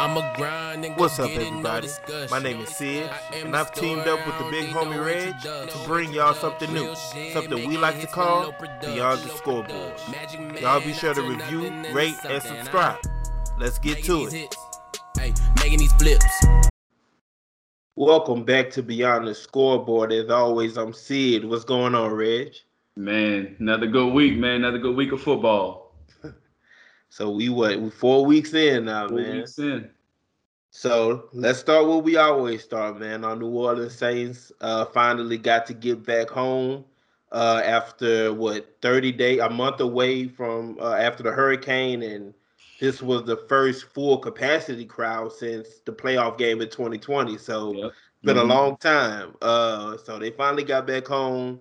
What's up, everybody? My name is Sid, and I've teamed up with the big homie Reg to bring y'all something new, something we like to call Beyond the Scoreboard. Y'all be sure to review, rate, and subscribe. Let's get to it. Making these flips. Welcome back to Beyond the Scoreboard. As always, I'm Sid. What's going on, Reg? Man, another good week, man. Another good week of football. So we what? Four weeks in now, four man. Weeks in. So let's start where we always start, man. Our New Orleans Saints uh, finally got to get back home uh, after what 30 day, a month away from uh, after the hurricane, and this was the first full capacity crowd since the playoff game in 2020. So yep. been mm-hmm. a long time. Uh, so they finally got back home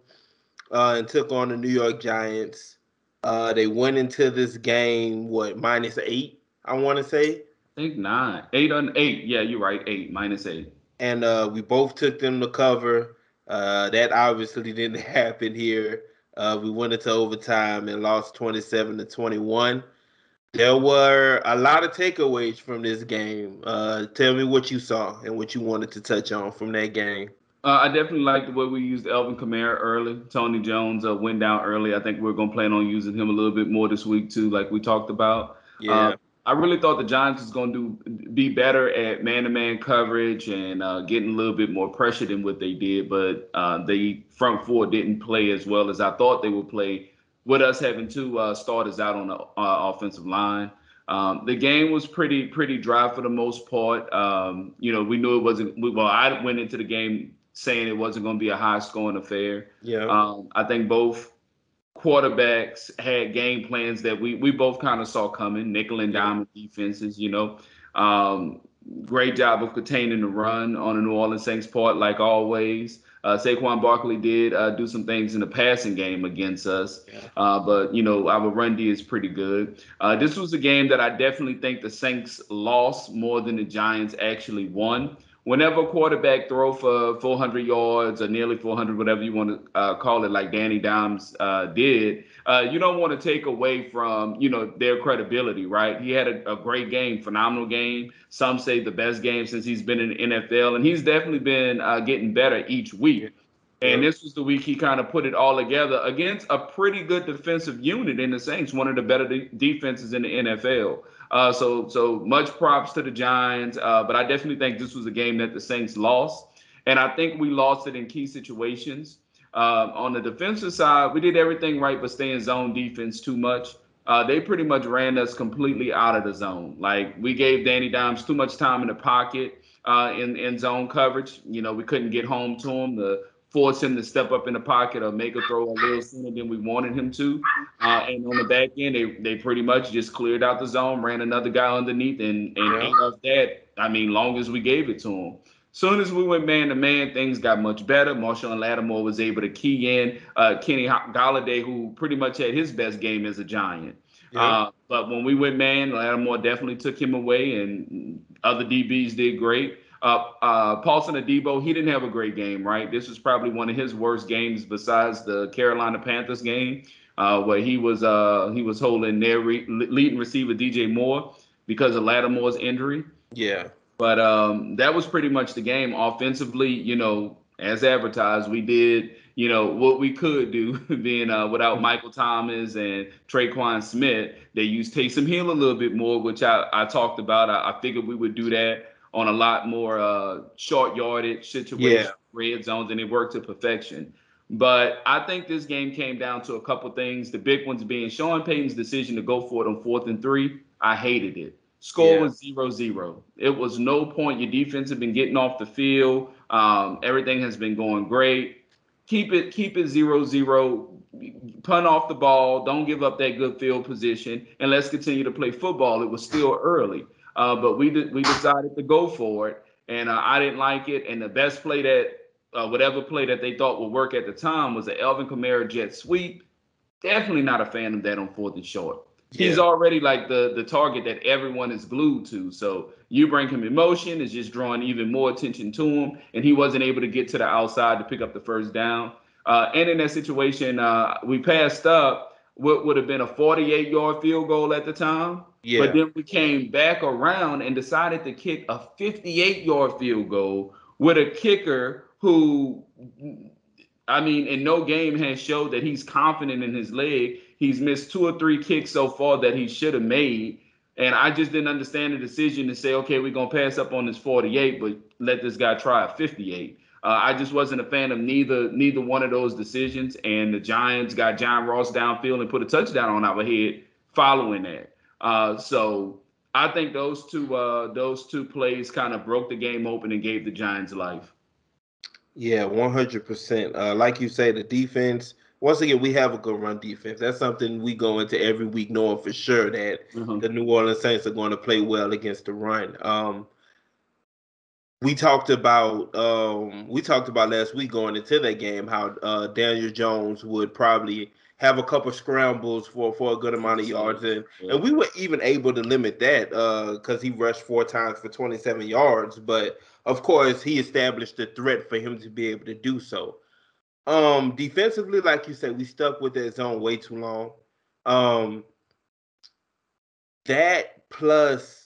uh, and took on the New York Giants. Uh, they went into this game what minus eight, I want to say. I think nine, eight on eight. Yeah, you're right, eight minus eight. And uh, we both took them to cover. Uh, that obviously didn't happen here. Uh, we went into overtime and lost 27 to 21. There were a lot of takeaways from this game. Uh, tell me what you saw and what you wanted to touch on from that game. Uh, I definitely like the way we used Alvin Kamara early. Tony Jones uh, went down early. I think we're going to plan on using him a little bit more this week too, like we talked about. Yeah. Uh, I really thought the Giants was going to do be better at man-to-man coverage and uh, getting a little bit more pressure than what they did, but uh, the front four didn't play as well as I thought they would play. With us having two uh, starters out on the offensive line, um, the game was pretty pretty dry for the most part. Um, you know, we knew it wasn't. Well, I went into the game saying it wasn't going to be a high scoring affair. Yeah. Um, I think both quarterbacks had game plans that we we both kind of saw coming, nickel and diamond defenses, you know. Um, great job of containing the run on the New Orleans Saints part, like always. Uh, Saquon Barkley did uh, do some things in the passing game against us, yeah. uh, but you know our run D is pretty good. Uh, this was a game that I definitely think the Saints lost more than the Giants actually won whenever a quarterback throw for 400 yards or nearly 400, whatever you want to uh, call it, like Danny Dimes uh, did, uh, you don't want to take away from you know their credibility, right? He had a, a, great game, phenomenal game. Some say the best game since he's been in the NFL, and he's definitely been uh, getting better each week. And this was the week he kind of put it all together against a pretty good defensive unit in the Saints, one of the better de- defenses in the NFL. Uh, so so much props to the Giants, uh, but I definitely think this was a game that the Saints lost, and I think we lost it in key situations. Uh, on the defensive side, we did everything right, but staying zone defense too much. Uh, they pretty much ran us completely out of the zone. Like we gave Danny Dimes too much time in the pocket uh, in in zone coverage. You know, we couldn't get home to him. The force him to step up in the pocket or make a throw a little sooner than we wanted him to. Uh, and on the back end, they they pretty much just cleared out the zone, ran another guy underneath, and and yeah. off that. I mean, long as we gave it to him. Soon as we went man to man, things got much better. Marshon Lattimore was able to key in. Uh, Kenny Golladay, who pretty much had his best game as a Giant. Yeah. Uh, but when we went man, Lattimore definitely took him away, and other DBs did great. Uh, uh, Paulson Adebo, he didn't have a great game, right? This was probably one of his worst games besides the Carolina Panthers game, uh, where he was uh, he was holding their re- leading receiver DJ Moore because of Lattimore's injury. Yeah. But um, that was pretty much the game. Offensively, you know, as advertised, we did, you know, what we could do, being uh, without Michael Thomas and Tre'Quan Smith. They used Taysom Hill a little bit more, which I, I talked about. I, I figured we would do that on a lot more uh, short yardage situations, yeah. red zones, and it worked to perfection. But I think this game came down to a couple things. The big ones being Sean Payton's decision to go for it on fourth and three. I hated it. Score yeah. was zero zero. It was no point. Your defense had been getting off the field. Um, everything has been going great. Keep it, keep it zero zero. Punt off the ball. Don't give up that good field position, and let's continue to play football. It was still early. Uh, but we did, we decided to go for it, and uh, I didn't like it. And the best play that uh, whatever play that they thought would work at the time was the Alvin Kamara jet sweep. Definitely not a fan of that on fourth and short. Yeah. He's already like the the target that everyone is glued to. So you bring him in motion, is just drawing even more attention to him, and he wasn't able to get to the outside to pick up the first down. Uh, and in that situation, uh, we passed up what would have been a 48 yard field goal at the time. Yeah. But then we came back around and decided to kick a 58 yard field goal with a kicker who, I mean, in no game has showed that he's confident in his leg. He's missed two or three kicks so far that he should have made. And I just didn't understand the decision to say, okay, we're gonna pass up on this 48, but let this guy try a 58. Uh, I just wasn't a fan of neither neither one of those decisions. And the Giants got John Ross downfield and put a touchdown on our head following that. Uh, so I think those two uh, those two plays kind of broke the game open and gave the Giants life. Yeah, one hundred percent. Uh, like you say, the defense. Once again, we have a good run defense. That's something we go into every week knowing for sure that mm-hmm. the New Orleans Saints are going to play well against the run. Um, we talked about um, we talked about last week going into that game how uh, Daniel Jones would probably have a couple scrambles for for a good amount of yards and yeah. and we were even able to limit that because uh, he rushed four times for 27 yards but of course he established the threat for him to be able to do so. Um defensively like you said we stuck with that zone way too long. Um that plus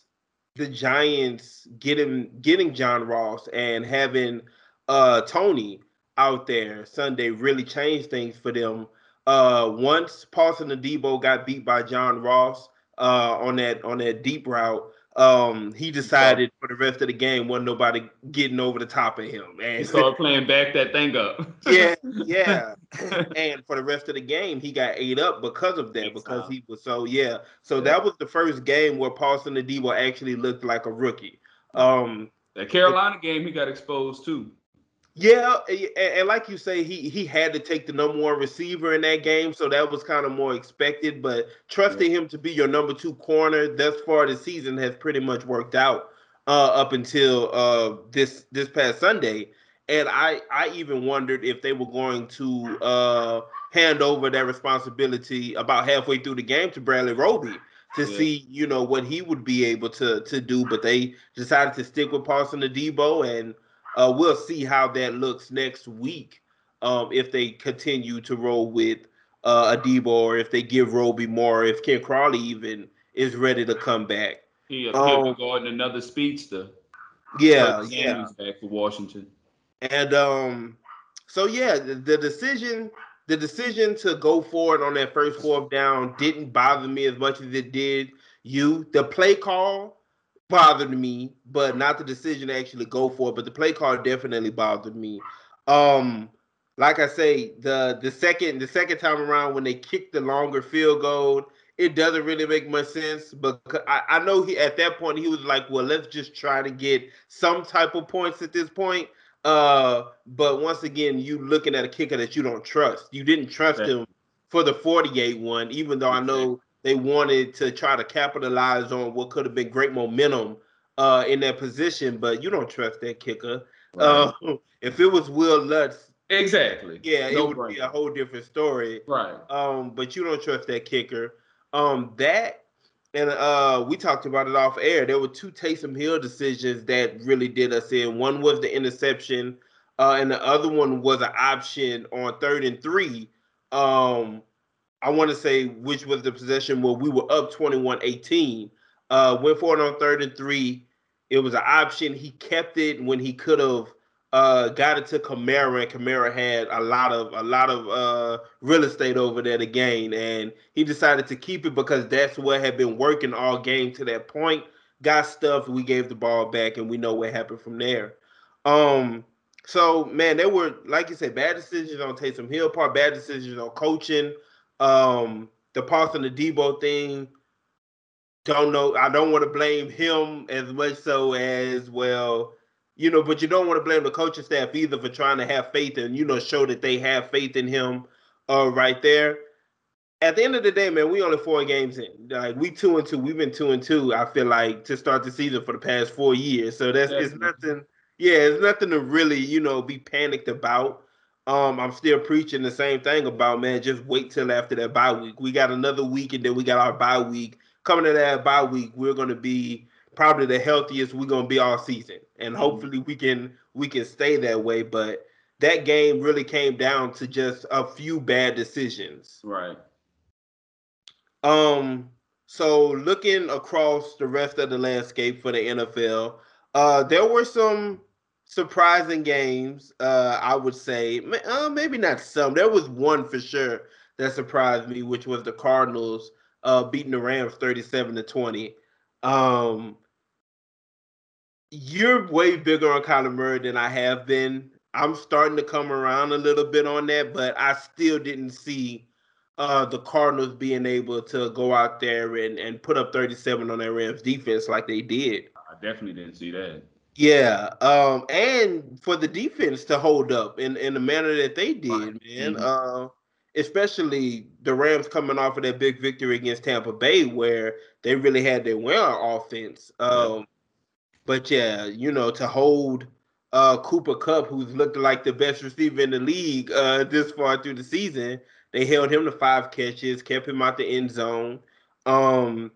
the Giants getting getting John Ross and having uh Toney out there Sunday really changed things for them. Uh once Paulson Adebo got beat by John Ross uh on that on that deep route, um, he decided for the rest of the game wasn't nobody getting over the top of him. And he started playing back that thing up. yeah, yeah. and for the rest of the game, he got ate up because of that, because he was so yeah. So yeah. that was the first game where Paulson the Adebo actually looked like a rookie. Um, that Carolina game, he got exposed too. Yeah, and, like you say, he he had to take the number one receiver in that game, so that was kind of more expected. But trusting him to be your number two corner thus far this season has pretty much worked out uh, up until uh, this this past Sunday. And I I even wondered if they were going to uh, hand over that responsibility about halfway through the game to Bradley Roby to yeah. see you know what he would be able to to do. But they decided to stick with Paulson Debo and uh, we'll see how that looks next week um, if they continue to roll with uh, Adebo or if they give Roby more, if Ken Crawley even is ready to come back. He um, guarding another speedster. Yeah, yeah. Back for Washington. And um, so yeah, the, the decision the decision to go forward on that first fourth down didn't bother me as much as it did you. The play call bothered me, but not the decision to actually go for it. But the play call definitely bothered me. Um, like I say, the the second the second time around when they kicked the longer field goal, it doesn't really make much sense. But I, I know he at that point he was like, well, let's just try to get some type of points at this point. Uh, but once again, you looking at a kicker that you don't trust. You didn't trust right. him for the 48 one, even though I know they wanted to try to capitalize on what could have been great momentum uh, in that position, but you don't trust that kicker. Right. Uh, if it was Will Lutz, exactly, yeah, no it would be a whole different story, right? Um, but you don't trust that kicker. Um, that and uh, we talked about it off air. There were two Taysom Hill decisions that really did us in. One was the interception, uh, and the other one was an option on third and three. Um, I want to say which was the possession where we were up 21-18. Uh, went for it on third and three. It was an option. He kept it when he could have uh, got it to Kamara, and Kamara had a lot of a lot of uh, real estate over there to gain, and he decided to keep it because that's what had been working all game to that point. Got stuff. We gave the ball back, and we know what happened from there. Um, so man, there were like you said, bad decisions on Taysom Hill part, bad decisions on coaching. Um, the Paulson Adebo thing, don't know. I don't want to blame him as much so as well, you know, but you don't want to blame the coaching staff either for trying to have faith and, you know, show that they have faith in him uh, right there. At the end of the day, man, we only four games in. Like we two and two. We've been two and two. I feel like to start the season for the past four years. So that's it's nothing. Yeah, it's nothing to really, you know, be panicked about um, I'm still preaching the same thing about man. Just wait till after that bye week. We got another week, and then we got our bye week coming to that bye week. We're going to be probably the healthiest we're going to be all season, and mm-hmm. hopefully we can we can stay that way. But that game really came down to just a few bad decisions. Right. Um, so looking across the rest of the landscape for the NFL, uh, there were some surprising games. Uh, I would say, uh, maybe not some. There was one for sure that surprised me, which was the Cardinals uh, beating the Rams thirty-seven to twenty. Um, you're way bigger on Kyler Murray than I have been. I'm starting to come around a little bit on that, but I still didn't see uh, the Cardinals being able to go out there and, and put up 37 on their Rams defense like they did. I definitely didn't see that. Yeah, um, and for the defense to hold up in, in the manner that they did, man. Mm-hmm. Uh, especially the Rams coming off of that big victory against Tampa Bay, where they really had their way on offense. Um, but yeah, you know, to hold uh, Cooper Kupp, who's looked like the best receiver in the league uh, this far through the season, they held him to five catches, kept him out the end zone. Um,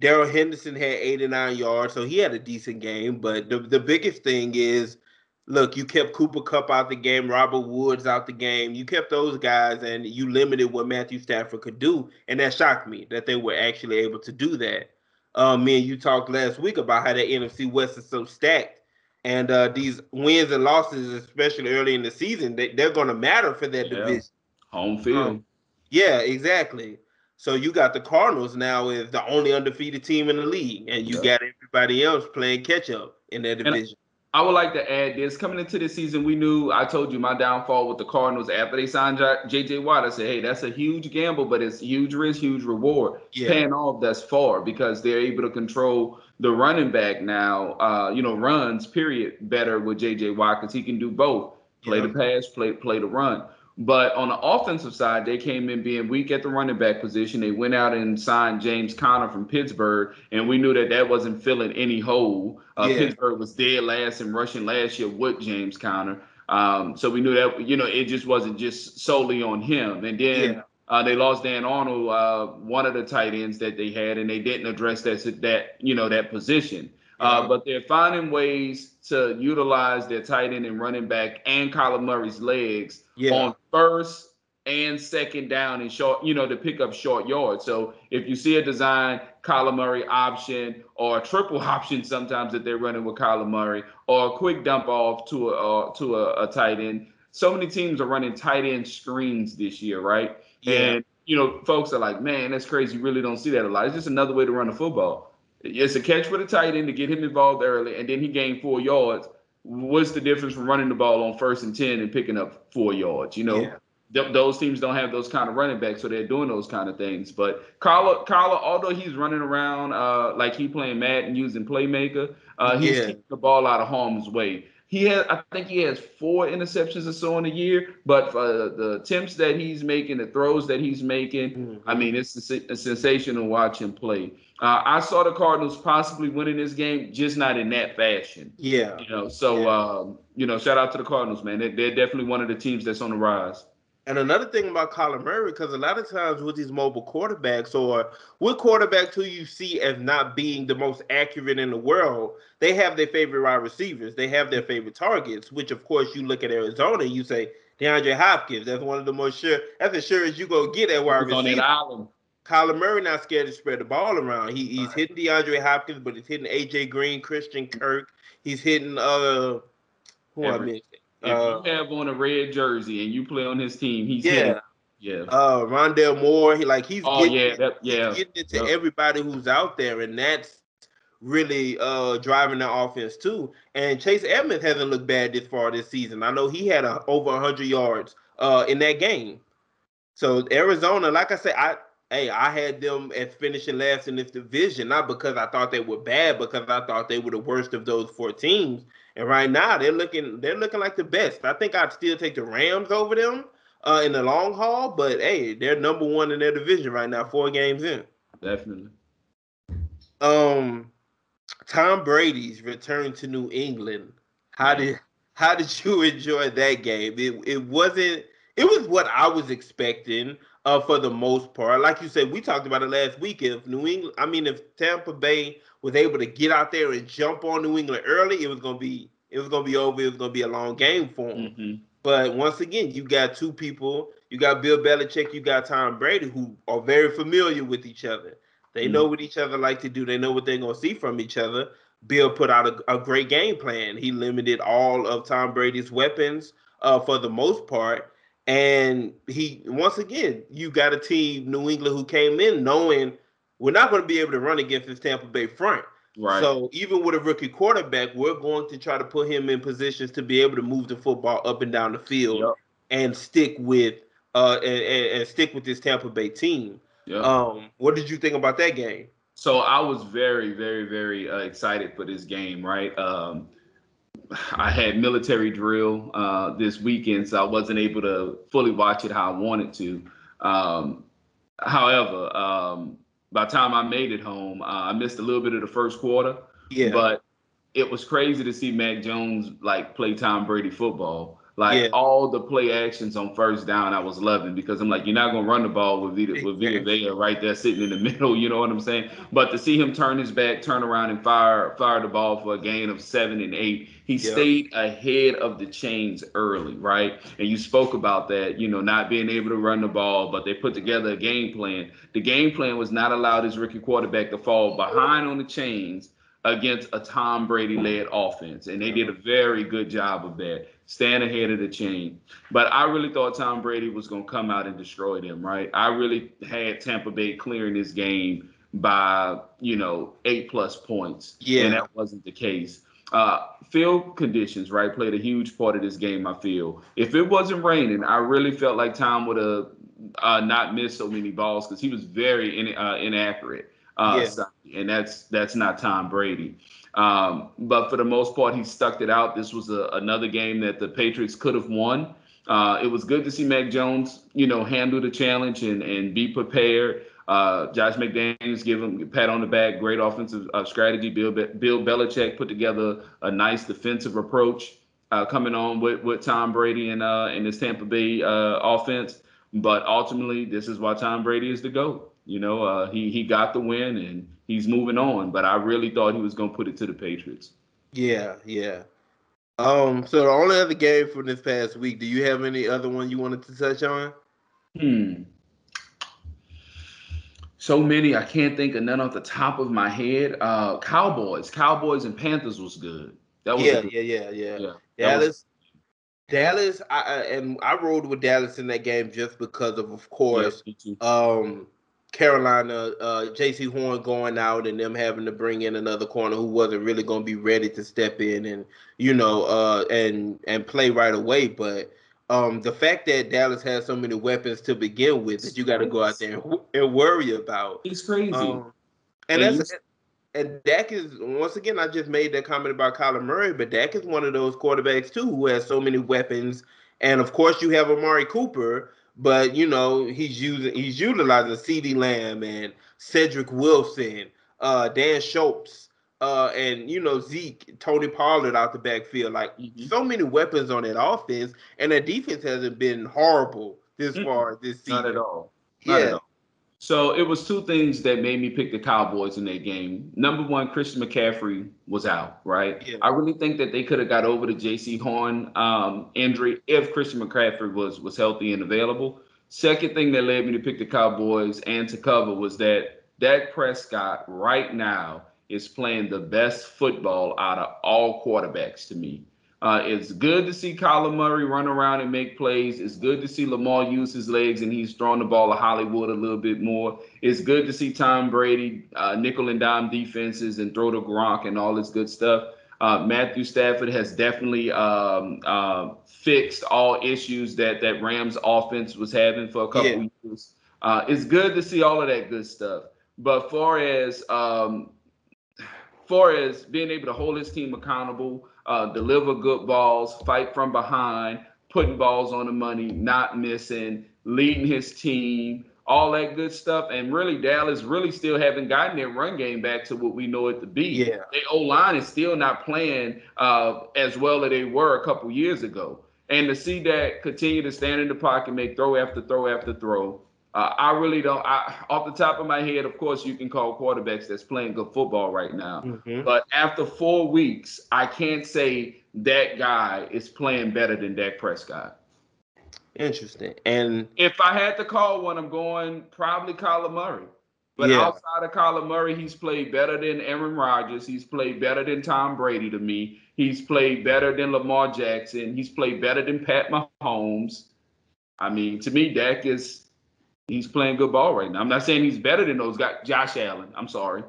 Darrell Henderson had 89 yards, so he had a decent game. But the, the biggest thing is, look, you kept Cooper Kupp out the game, Robert Woods out the game. You kept those guys, and you limited what Matthew Stafford could do, and that shocked me that they were actually able to do that. Um, me and you talked last week about how the NFC West is so stacked, and uh, these wins and losses, especially early in the season, they, they're going to matter for that yeah. division. Home field. Um, yeah, exactly. So you got the Cardinals now is the only undefeated team in the league, and you got everybody else playing catch up in that division. I would like to add this. Coming into this season, we knew I told you my downfall with the Cardinals after they signed J.J. Watt. I said, hey, that's a huge gamble, but it's huge risk, huge reward. Yeah. Paying off thus far because they're able to control the running back now. Uh, you know, runs period better with J.J. Watt because he can do both. Play yeah. the pass, play play the run. But on the offensive side, they came in being weak at the running back position. They went out and signed James Conner from Pittsburgh, and we knew that that wasn't filling any hole. Uh, yeah. Pittsburgh was dead last in rushing last year with James Conner. Um, so we knew that you know it just wasn't just solely on him. And then yeah. uh, they lost Dan Arnold, uh, one of the tight ends that they had, and they didn't address that that you know that position. Uh, but they're finding ways to utilize their tight end and running back and Kyler Murray's legs yeah. on first and second down and short, you know, to pick up short yards. So if you see a design Kyler Murray option or a triple option sometimes that they're running with Kyler Murray or a quick dump off to a uh, to a, a, tight end. So many teams are running tight end screens this year, right? Yeah. And you know, folks are like, man, that's crazy. You really don't see that a lot. It's just another way to run a football. It's a catch for the tight end to get him involved early, and then he gained four yards. What's the difference from running the ball on first and ten and picking up four yards? You know, yeah. th- those teams don't have those kind of running backs, so they're doing those kind of things. But Kyler, Kyler, although he's running around uh, like he playing Madden using playmaker, uh, he's yeah. keeping the ball out of harm's way. He has, I think he has four interceptions or so in a year, but for the attempts that he's making, the throws that he's making, mm-hmm. I mean, it's a, a sensational watch him play. Uh, I saw the Cardinals possibly winning this game, just not in that fashion. Yeah. You know, so yeah. um, you know, shout out to the Cardinals, man. They're, they're, definitely one of the teams that's on the rise. And another thing about Kyler Murray, because a lot of times with these mobile quarterbacks or with quarterbacks who you see as not being the most accurate in the world, they have their favorite wide receivers. They have their favorite targets, which of course you look at Arizona and you say DeAndre Hopkins. That's one of the most sure. That's as sure as you go get at wide receiver. On that island. Kyler Murray not scared to spread the ball around. He, he's right. hitting DeAndre Hopkins, but he's hitting AJ Green, Christian Kirk. He's hitting uh who Every, I mentioned. If uh, you have on a red jersey and you play on his team, he's yeah. Hitting. Yeah. Uh Rondale Moore, he like he's oh, getting, yeah, that, yeah. getting it to yep. everybody who's out there, and that's really uh driving the offense too. And Chase Edmonds hasn't looked bad this far this season. I know he had a, over 100 yards uh in that game. So Arizona, like I said, I hey, I had them as finishing last in this division, not because I thought they were bad, because I thought they were the worst of those four teams. And right now they're looking they're looking like the best. I think I'd still take the Rams over them uh, in the long haul, but hey, they're number one in their division right now, four games in. Definitely. Um, Tom Brady's return to New England. How did how did you enjoy that game? It it wasn't. It was what I was expecting uh, for the most part. Like you said, we talked about it last week. If New England, I mean, if Tampa Bay was able to get out there and jump on New England early, it was gonna be it was gonna be over. It was gonna be a long game for them. Mm-hmm. But once again, you got two people. You got Bill Belichick. You got Tom Brady, who are very familiar with each other. They mm-hmm. know what each other like to do. They know what they're gonna see from each other. Bill put out a, a great game plan. He limited all of Tom Brady's weapons uh, for the most part. And he once again, you got a team, New England, who came in knowing we're not going to be able to run against this Tampa Bay front. Right. So even with a rookie quarterback, we're going to try to put him in positions to be able to move the football up and down the field yep. and stick with uh and, and, stick with this Tampa Bay team. Yep. Um, what did you think about that game? So I was very, very, very uh, excited for this game. Right. Um, I had military drill uh, this weekend, so I wasn't able to fully watch it how I wanted to. Um, however, um, by the time I made it home, uh, I missed a little bit of the first quarter. Yeah. But it was crazy to see Mac Jones like play Tom Brady football. Like yeah. all the play actions on first down, I was loving because I'm like, you're not gonna run the ball with Vita with Vita Vea right there sitting in the middle. You know what I'm saying? But to see him turn his back, turn around, and fire fire the ball for a gain of seven and eight, he yep. stayed ahead of the chains early, right? And you spoke about that, you know, not being able to run the ball, but they put together a game plan. The game plan was not allow this rookie quarterback to fall behind on the chains against a Tom Brady led offense. And they did a very good job of that, stand ahead of the chain. But I really thought Tom Brady was going to come out and destroy them, right? I really had Tampa Bay clearing this game by, you know, eight plus points. Yeah. And that wasn't the case. Uh, field conditions, right, played a huge part of this game, I feel. If it wasn't raining, I really felt like Tom would have uh, not missed so many balls because he was very in, uh, inaccurate. Uh, yeah. and that's that's not Tom Brady. Um, but for the most part, he stuck it out. This was a, another game that the Patriots could have won. Uh, it was good to see Mac Jones, you know, handle the challenge and, and be prepared. Uh, Josh McDaniels give him a pat on the back. Great offensive uh, strategy. Bill Bill Belichick put together a nice defensive approach uh, coming on with, with Tom Brady and uh, and his Tampa Bay uh, offense. But ultimately, this is why Tom Brady is the GOAT. You know, uh, he he got the win and he's moving on. But I really thought he was going to put it to the Patriots. Yeah, yeah. Um. So the only other game from this past week. Do you have any other one you wanted to touch on? Hmm. So many, I can't think of none off the top of my head. Uh, Cowboys, Cowboys and Panthers was good. That was yeah, good, yeah, yeah, yeah, yeah. Dallas, was, Dallas, I, and I rode with Dallas in that game just because of, of course, um, Carolina, uh, Jaycee Horn going out and them having to bring in another corner who wasn't really going to be ready to step in and you know uh, and and play right away. But um, the fact that Dallas has so many weapons to begin with that you got to go out there and, and, worry about. It's crazy. Um, and, and that's and Dak is once again. I just made that comment about Kyler Murray, but Dak is one of those quarterbacks too who has so many weapons. And of course, you have Amari Cooper but you know, he's using he's utilizing CeeDee Lamb and Cedric Wilson, uh, Dalton Schultz, uh, and you know, Zeke, Tony Pollard out the backfield. Like mm-hmm. so many weapons on that offense, and that defense hasn't been horrible this mm-hmm. far this season. Not at all. Not yeah. At all. So it was two things that made me pick the Cowboys in that game. Number one, Christian McCaffrey was out, right? Yeah. I really think that they could have got over the Jaycee Horn um, injury if Christian McCaffrey was was healthy and available. Second thing that led me to pick the Cowboys and to cover was that Dak Prescott right now is playing the best football out of all quarterbacks to me. Uh, it's good to see Kyler Murray run around and make plays. It's good to see Lamar use his legs and he's throwing the ball to Hollywood a little bit more. It's good to see Tom Brady uh, nickel and dime defenses and throw to Gronk and all this good stuff. Uh, Matthew Stafford has definitely um, uh, fixed all issues that that Rams offense was having for a couple yeah. years. Uh, it's good to see all of that good stuff. But far as um, far as being able to hold his team accountable uh, deliver good balls, fight from behind, putting balls on the money, not missing, leading his team, all that good stuff. And really, Dallas really still haven't gotten their run game back to what we know it to be. Yeah. The O line is still not playing uh, as well as they were a couple years ago. And to see that continue to stand in the pocket, make throw after throw after throw, uh, I really don't. I, off the top of my head, of course, you can call quarterbacks that's playing good football right now. Mm-hmm. But after four weeks, I can't say that guy is playing better than Dak Prescott. Interesting. And if I had to call one, I'm going probably Kyler Murray. But yeah. outside of Kyler Murray, he's played better than Aaron Rodgers. He's played better than Tom Brady to me. He's played better than Lamar Jackson. He's played better than Pat Mahomes. I mean, to me, Dak is he's playing good ball right now. I'm not saying he's better than those guys. Josh Allen. I'm sorry.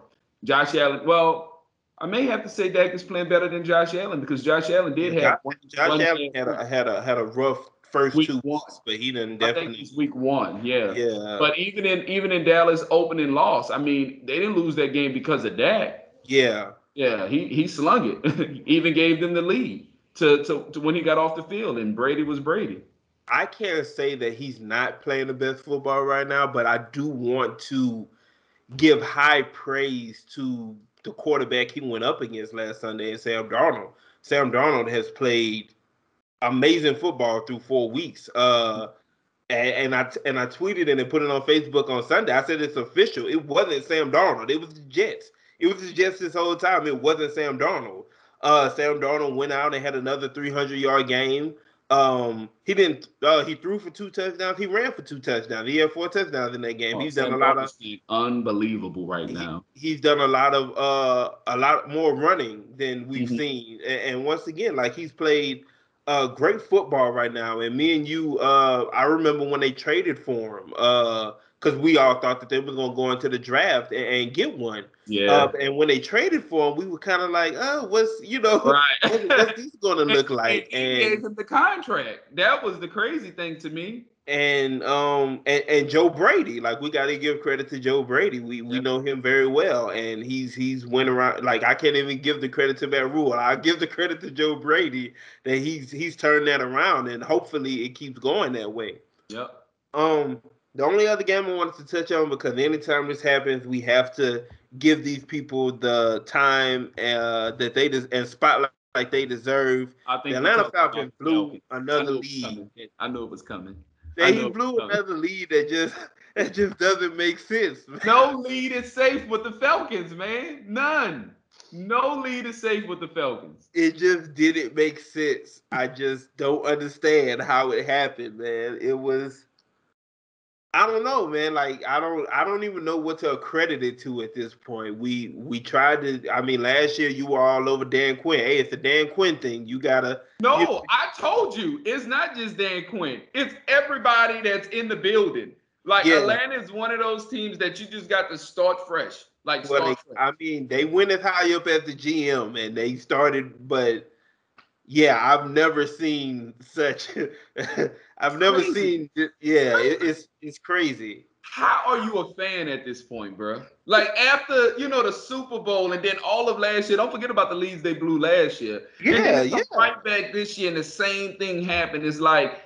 Josh Allen. Well, I may have to say Dak is playing better than Josh Allen because Josh Allen did have Josh, Josh Allen had a, had a had a rough first week two weeks, but he didn't definitely. it's week one, yeah. Yeah. But even in even in Dallas opening loss, I mean, they didn't lose that game because of that. Yeah. Yeah, he he slung it. even gave them the lead to, to to when he got off the field, and Brady was Brady. I can't say that he's not playing the best football right now, but I do want to give high praise to the quarterback he went up against last Sunday, and Sam Darnold. Sam Darnold has played amazing football through four weeks. Uh, and, I and I tweeted and put it on Facebook on Sunday. I said it's official. It wasn't Sam Darnold. It was the Jets. It was the Jets this whole time. It wasn't Sam Darnold. Uh, Sam Darnold went out and had another 300 yard game. Um, he didn't. Uh, he threw for two touchdowns. He ran for two touchdowns. He had four touchdowns in that game. Oh, he's done a lot of unbelievable right now. He, he's done a lot of uh a lot more running than we've mm-hmm. seen. And, and, once again, like he's played uh, great football right now. And me and you, uh, I remember when they traded for him, because we all thought that they were going to go into the draft and, and get one. Yeah. Uh, and when they traded for him, we were kind of like, oh, what's you know, right. what's this going to look like? and, and gave him the contract. That was the crazy thing to me and um and, and Joe Brady. Like we got to give credit to Joe Brady. We we know him very well, and he's he's went around. Like I can't even give the credit to Matt Rhule. I give the credit to Joe Brady that he's he's turned that around, and hopefully it keeps going that way. Yep. Um, the only other game I wanted to touch on because anytime this happens, we have to give these people the time uh, that they des- and spotlight like they deserve. I think the Atlanta Falcons blew another lead. I knew it was coming. They he blew another lead that just that just doesn't make sense. Man. No lead is safe with the Falcons, man. None. No lead is safe with the Falcons. It just didn't make sense. I just don't understand how it happened, man. It was I don't know, man. Like I don't I don't even know what to accredit it to at this point. We we tried to I mean last year you were all over Dan Quinn. Hey, it's a Dan Quinn thing. You gotta No, I told you it's not just Dan Quinn. It's everybody that's in the building. Like yeah. Atlanta is one of those teams that you just got to start fresh. Like well, they, fresh. I mean, they went as high up as the GM and they started, but yeah, I've never seen such. I've never crazy. seen. Yeah, it, it's it's crazy. How are you a fan at this point, bro? Like after you know the Super Bowl and then all of last year. Don't forget about the leads they blew last year. Yeah, yeah. Right back this year, and the same thing happened. It's like,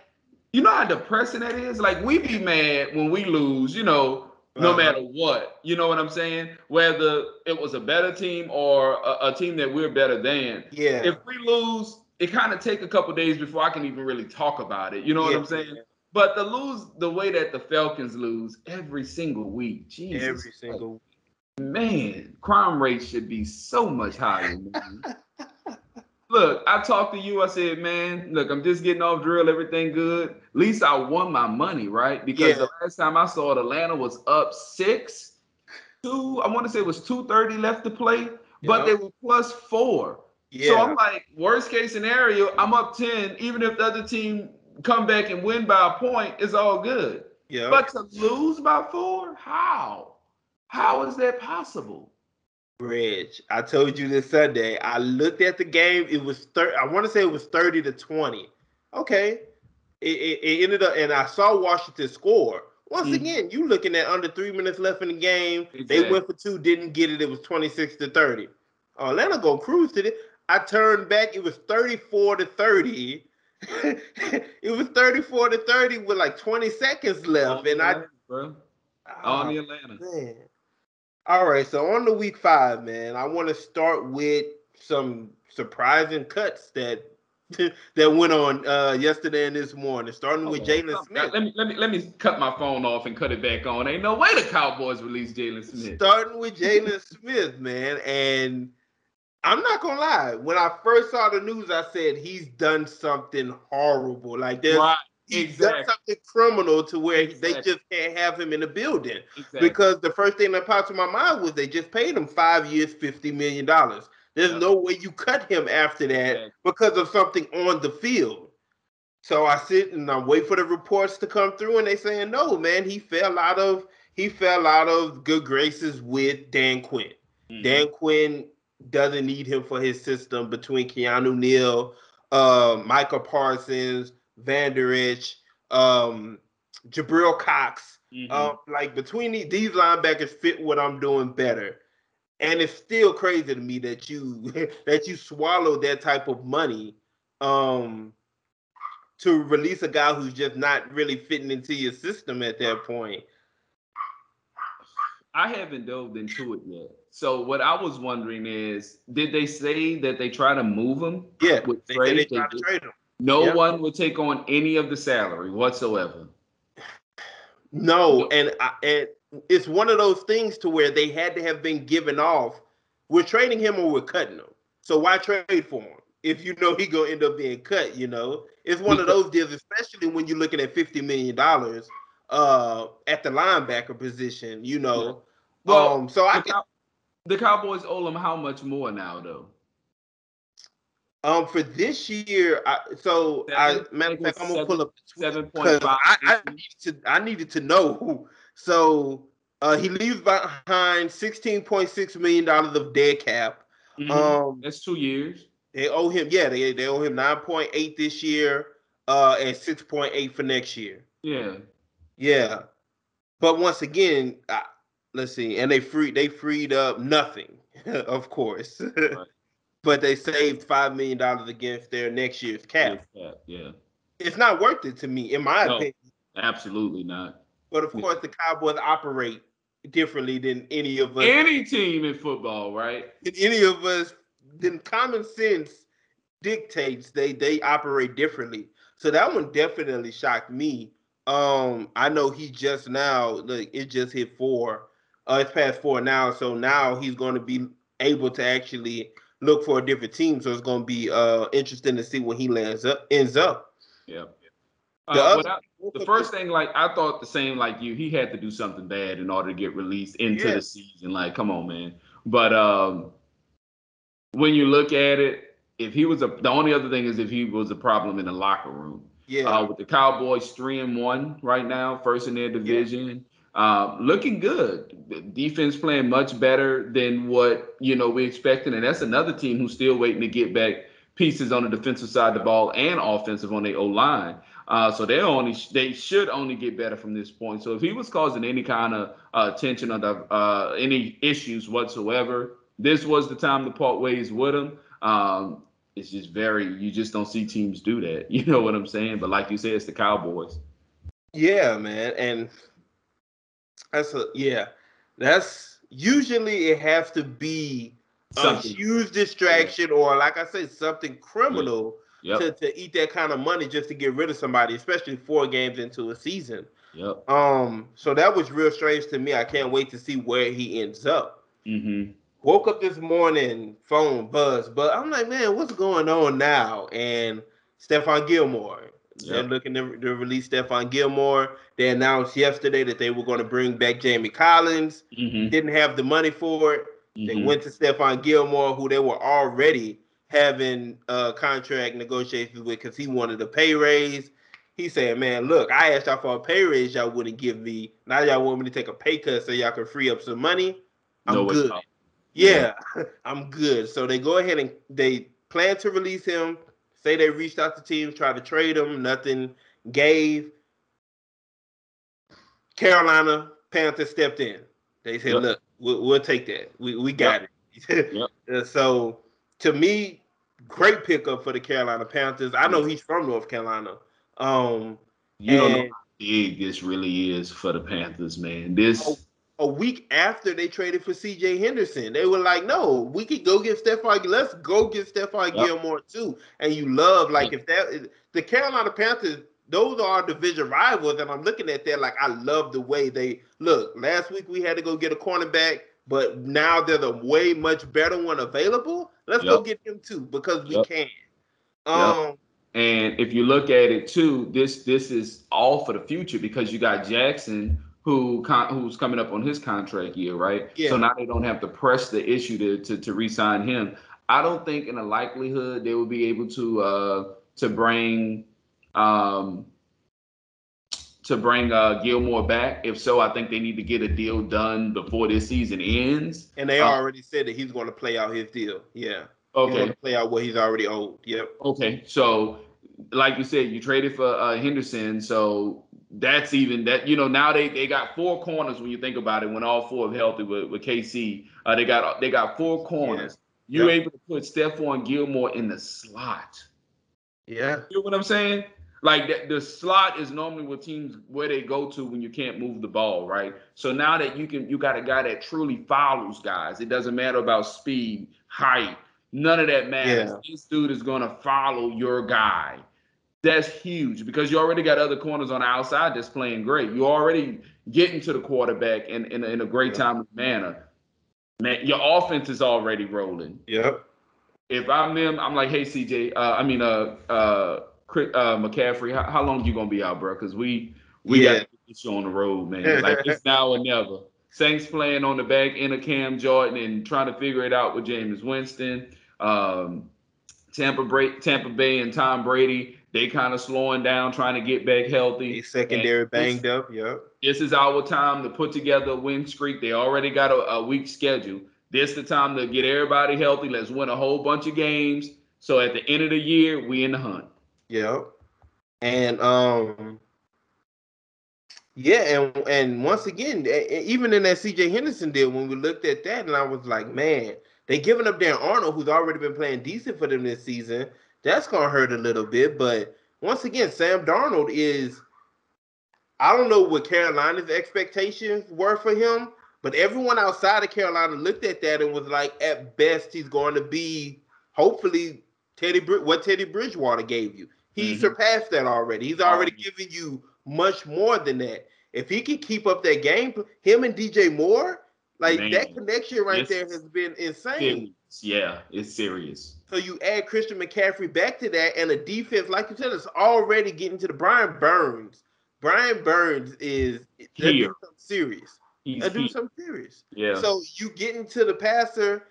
you know how depressing that is. Like we be mad when we lose. You know, no uh-huh. matter what. You know what I'm saying? Whether it was a better team or a, a, team that we're better than. Yeah. If we lose, it kind of take a couple days before I can even really talk about it. You know yeah. what I'm saying? But the lose the way that the Falcons lose every single week, Jesus, every single week. man, crime rate should be so much higher. look, I talked to you. I said, man, look, I'm just getting off drill. Everything good. At least I won my money, right? Because yeah. the last time I saw it, Atlanta was up six. Two, I want to say it was two thirty left to play, but they were plus four. Yeah. So I'm like, worst case scenario, I'm up 10. Even if the other team come back and win by a point, it's all good. Yeah. But to lose by four, how? How is that possible? Bridge, I told you this Sunday. I looked at the game. It was 30. I want to say it was 30 to 20. Okay. It, it, it ended up, and I saw Washington score. Once mm again, you looking at under three minutes left in the game. Exactly. They went for two, didn't get it. It was 26 to 30. Atlanta go cruise to it. I turned back. It was 34 to 30. it was 34 to 30 with like 20 seconds left. and I bro. On the Atlanta. Man. All right. So on the week five, man, I want to start with some surprising cuts that that went on uh, yesterday and this morning, starting with Jaylon Smith. Let me let me let me cut my phone off and cut it back on. Ain't no way the Cowboys released Jaylon Smith. Starting with Jaylon Smith, man, and I'm not gonna lie. When I first saw the news, I said he's done something horrible. Like there's right. he's exactly. done something criminal to where exactly. they just can't have him in the building. Exactly. Because the first thing that popped to my mind was they just paid him five years, fifty million dollars. There's no way you cut him after that because of something on the field. So I sit and I wait for the reports to come through, and they saying no, man. He fell out of he fell out of good graces with Dan Quinn. Mm-hmm. Dan Quinn doesn't need him for his system between Keanu Neal, uh, Micah Parsons, Vander Esch, um, Jabril Cox. Mm-hmm. Uh, like between the, these linebackers fit what I'm doing better. And it's still crazy to me that you that you swallow that type of money um to release a guy who's just not really fitting into your system at that point. I haven't dove into it yet. So what I was wondering is, did they say that they try to move him? Yeah, they, trade? they try to trade him. No one would take on any of the salary whatsoever. No, and I, and it's one of those things to where they had to have been given off. We're trading him or we're cutting him. So why trade for him if you know he gonna end up being cut? You know, it's one of those deals, especially when you're looking at fifty million dollars uh at the linebacker position. You know, yeah. well, um, so I can, the Cowboys owe him how much more now, though? Um, for this year, I, so seven, I matter of fact, I'm gonna pull up seven point five. I, I needed to I needed to know who. So uh, he leaves behind sixteen point six million dollars of dead cap. Mm-hmm. Um, that's two years. They owe him, yeah, they they owe him nine point eight this year, uh, and six point eight for next year. Yeah, yeah. But once again, I, let's see, and they free they freed up nothing, of course. Right. but they saved five million dollars against their next year's cap. Yeah, it's not worth it to me, in my no, opinion. Absolutely not. But of course, the Cowboys operate differently than any of us. Any team in football, right? Any of us. Then common sense dictates they they operate differently. So that one definitely shocked me. Um, I know he just now, like it just hit four. Uh, it's past four now, so now he's going to be able to actually look for a different team. So it's going to be uh interesting to see when he lands up ends up. Yeah. The, uh, I, the first thing, like I thought the same like you, he had to do something bad in order to get released into yeah. the season. Like, come on, man. But um, when you look at it, if he was a, the only other thing is if he was a problem in the locker room. Yeah. Uh, with the Cowboys three and one right now, first in their division. Uh, looking good. Defense playing much better than what you know we expected, and that's another team who's still waiting to get back pieces on the defensive side of the ball and offensive on the O line. Uh, so they only they should only get better from this point. So if he was causing any kind of uh, tension or the, uh, any issues whatsoever, this was the time to part ways with him. Um, it's just very you just don't see teams do that. You know what I'm saying? But like you said, it's the Cowboys. Yeah, man, and that's a yeah. That's usually it has to be something. a huge distraction yeah. or like I said, something criminal yep. to, to eat that kind of money just to get rid of somebody, especially four games into a season. Yep. Um, so that was real strange to me. I can't wait to see where he ends up. Mm-hmm. Woke up this morning, phone buzz, but I'm like, man, what's going on now? And Stephon Gilmore. Yep. They're looking to, to, release Stephon Gilmore. They announced yesterday that they were going to bring back Jamie Collins. Mm-hmm. Didn't have the money for it. Mm-hmm. They went to Stephon Gilmore, who they were already having uh, contract negotiations with because he wanted a pay raise. He said, "Man, look, I asked y'all for a pay raise, y'all wouldn't give me. Now y'all want me to take a pay cut so y'all can free up some money. I'm no, good. Yeah, I'm good. So they go ahead and they plan to release him. Say they reached out to teams, tried to trade him, nothing gave. Carolina Panthers stepped in. They said, yep. "Look, we'll, we'll, take that. We we got yep. it." yep. So to me, great pickup for the Carolina Panthers. I know he's from North Carolina. Um, you don't know how big this really is for the Panthers, man. This a, a week after they traded for C.J. Henderson, they were like, "No, we could go get Stephon. Let's go get Stephon yep. Gilmore too." And you love like if that the Carolina Panthers. Those are our division rivals, and I'm looking at that like I love the way they look. Last week we had to go get a cornerback but now there's a way much better one available. Let's yep. go get him too because we yep. can. Um, and if you look at it too, this this is all for the future because you got Jackson who who's coming up on his contract year, right? Yeah. So now they don't have to press the issue to to, to re-sign him. I don't think in a likelihood they will be able to uh to bring um to bring uh, Gilmore back. If so, I think they need to get a deal done before this season ends. And they uh, already said that he's going to play out his deal. Yeah. Okay. play out what he's already owed. Yep. Okay. So, like you said, you traded for uh, Henderson, so that's even that. You know, now they they got four corners when you think about it. When all four are healthy with, with KC, uh, they got they got four corners. Yeah. You're yep. able to put Stephon Gilmore in the slot. Yeah. You know what I'm saying? Like the, the slot is normally what teams where they go to when you can't move the ball, right? So now that you can, you got a guy that truly follows guys. It doesn't matter about speed, height, none of that matters. Yeah. This dude is gonna follow your guy. That's huge because you already got other corners on the outside that's playing great. You already getting to the quarterback in, in, in a great yeah. time manner. Man, your offense is already rolling. Yep. If I'm them, I'm like, hey CJ, uh, I mean, uh, uh, uh, McCaffrey, how, how long you gonna be out, bro? Because we we yeah. got to get you on the road, man. Like it's now or never. Saints playing on the back end of Cam Jordan and trying to figure it out with Jameis Winston. Um, Tampa, Bra- Tampa Bay and Tom Brady, they kind of slowing down, trying to get back healthy. He's secondary and banged this, up. Yep. This is our time to put together a win streak. They already got a, a week schedule. This the time to get everybody healthy. Let's win a whole bunch of games. So at the end of the year, we in the hunt. Yeah. And um yeah, and and once again, even in that CJ Henderson deal, when we looked at that, and I was like, man, they giving up Dan Arnold, who's already been playing decent for them this season. That's gonna hurt a little bit. But once again, Sam Darnold is I don't know what Carolina's expectations were for him, but everyone outside of Carolina looked at that and was like, at best, he's going to be hopefully Teddy what Teddy Bridgewater gave you. He mm-hmm. surpassed that already. He's already oh. given you much more than that. If he can keep up that game, him and DJ Moore, like Man. that connection right there has been insane. Yeah, it's serious. So you add Christian McCaffrey back to that, and a defense, like you said, is already getting to the Brian Burns. Brian Burns is here. serious. He's do something serious. Yeah. So you get into the passer,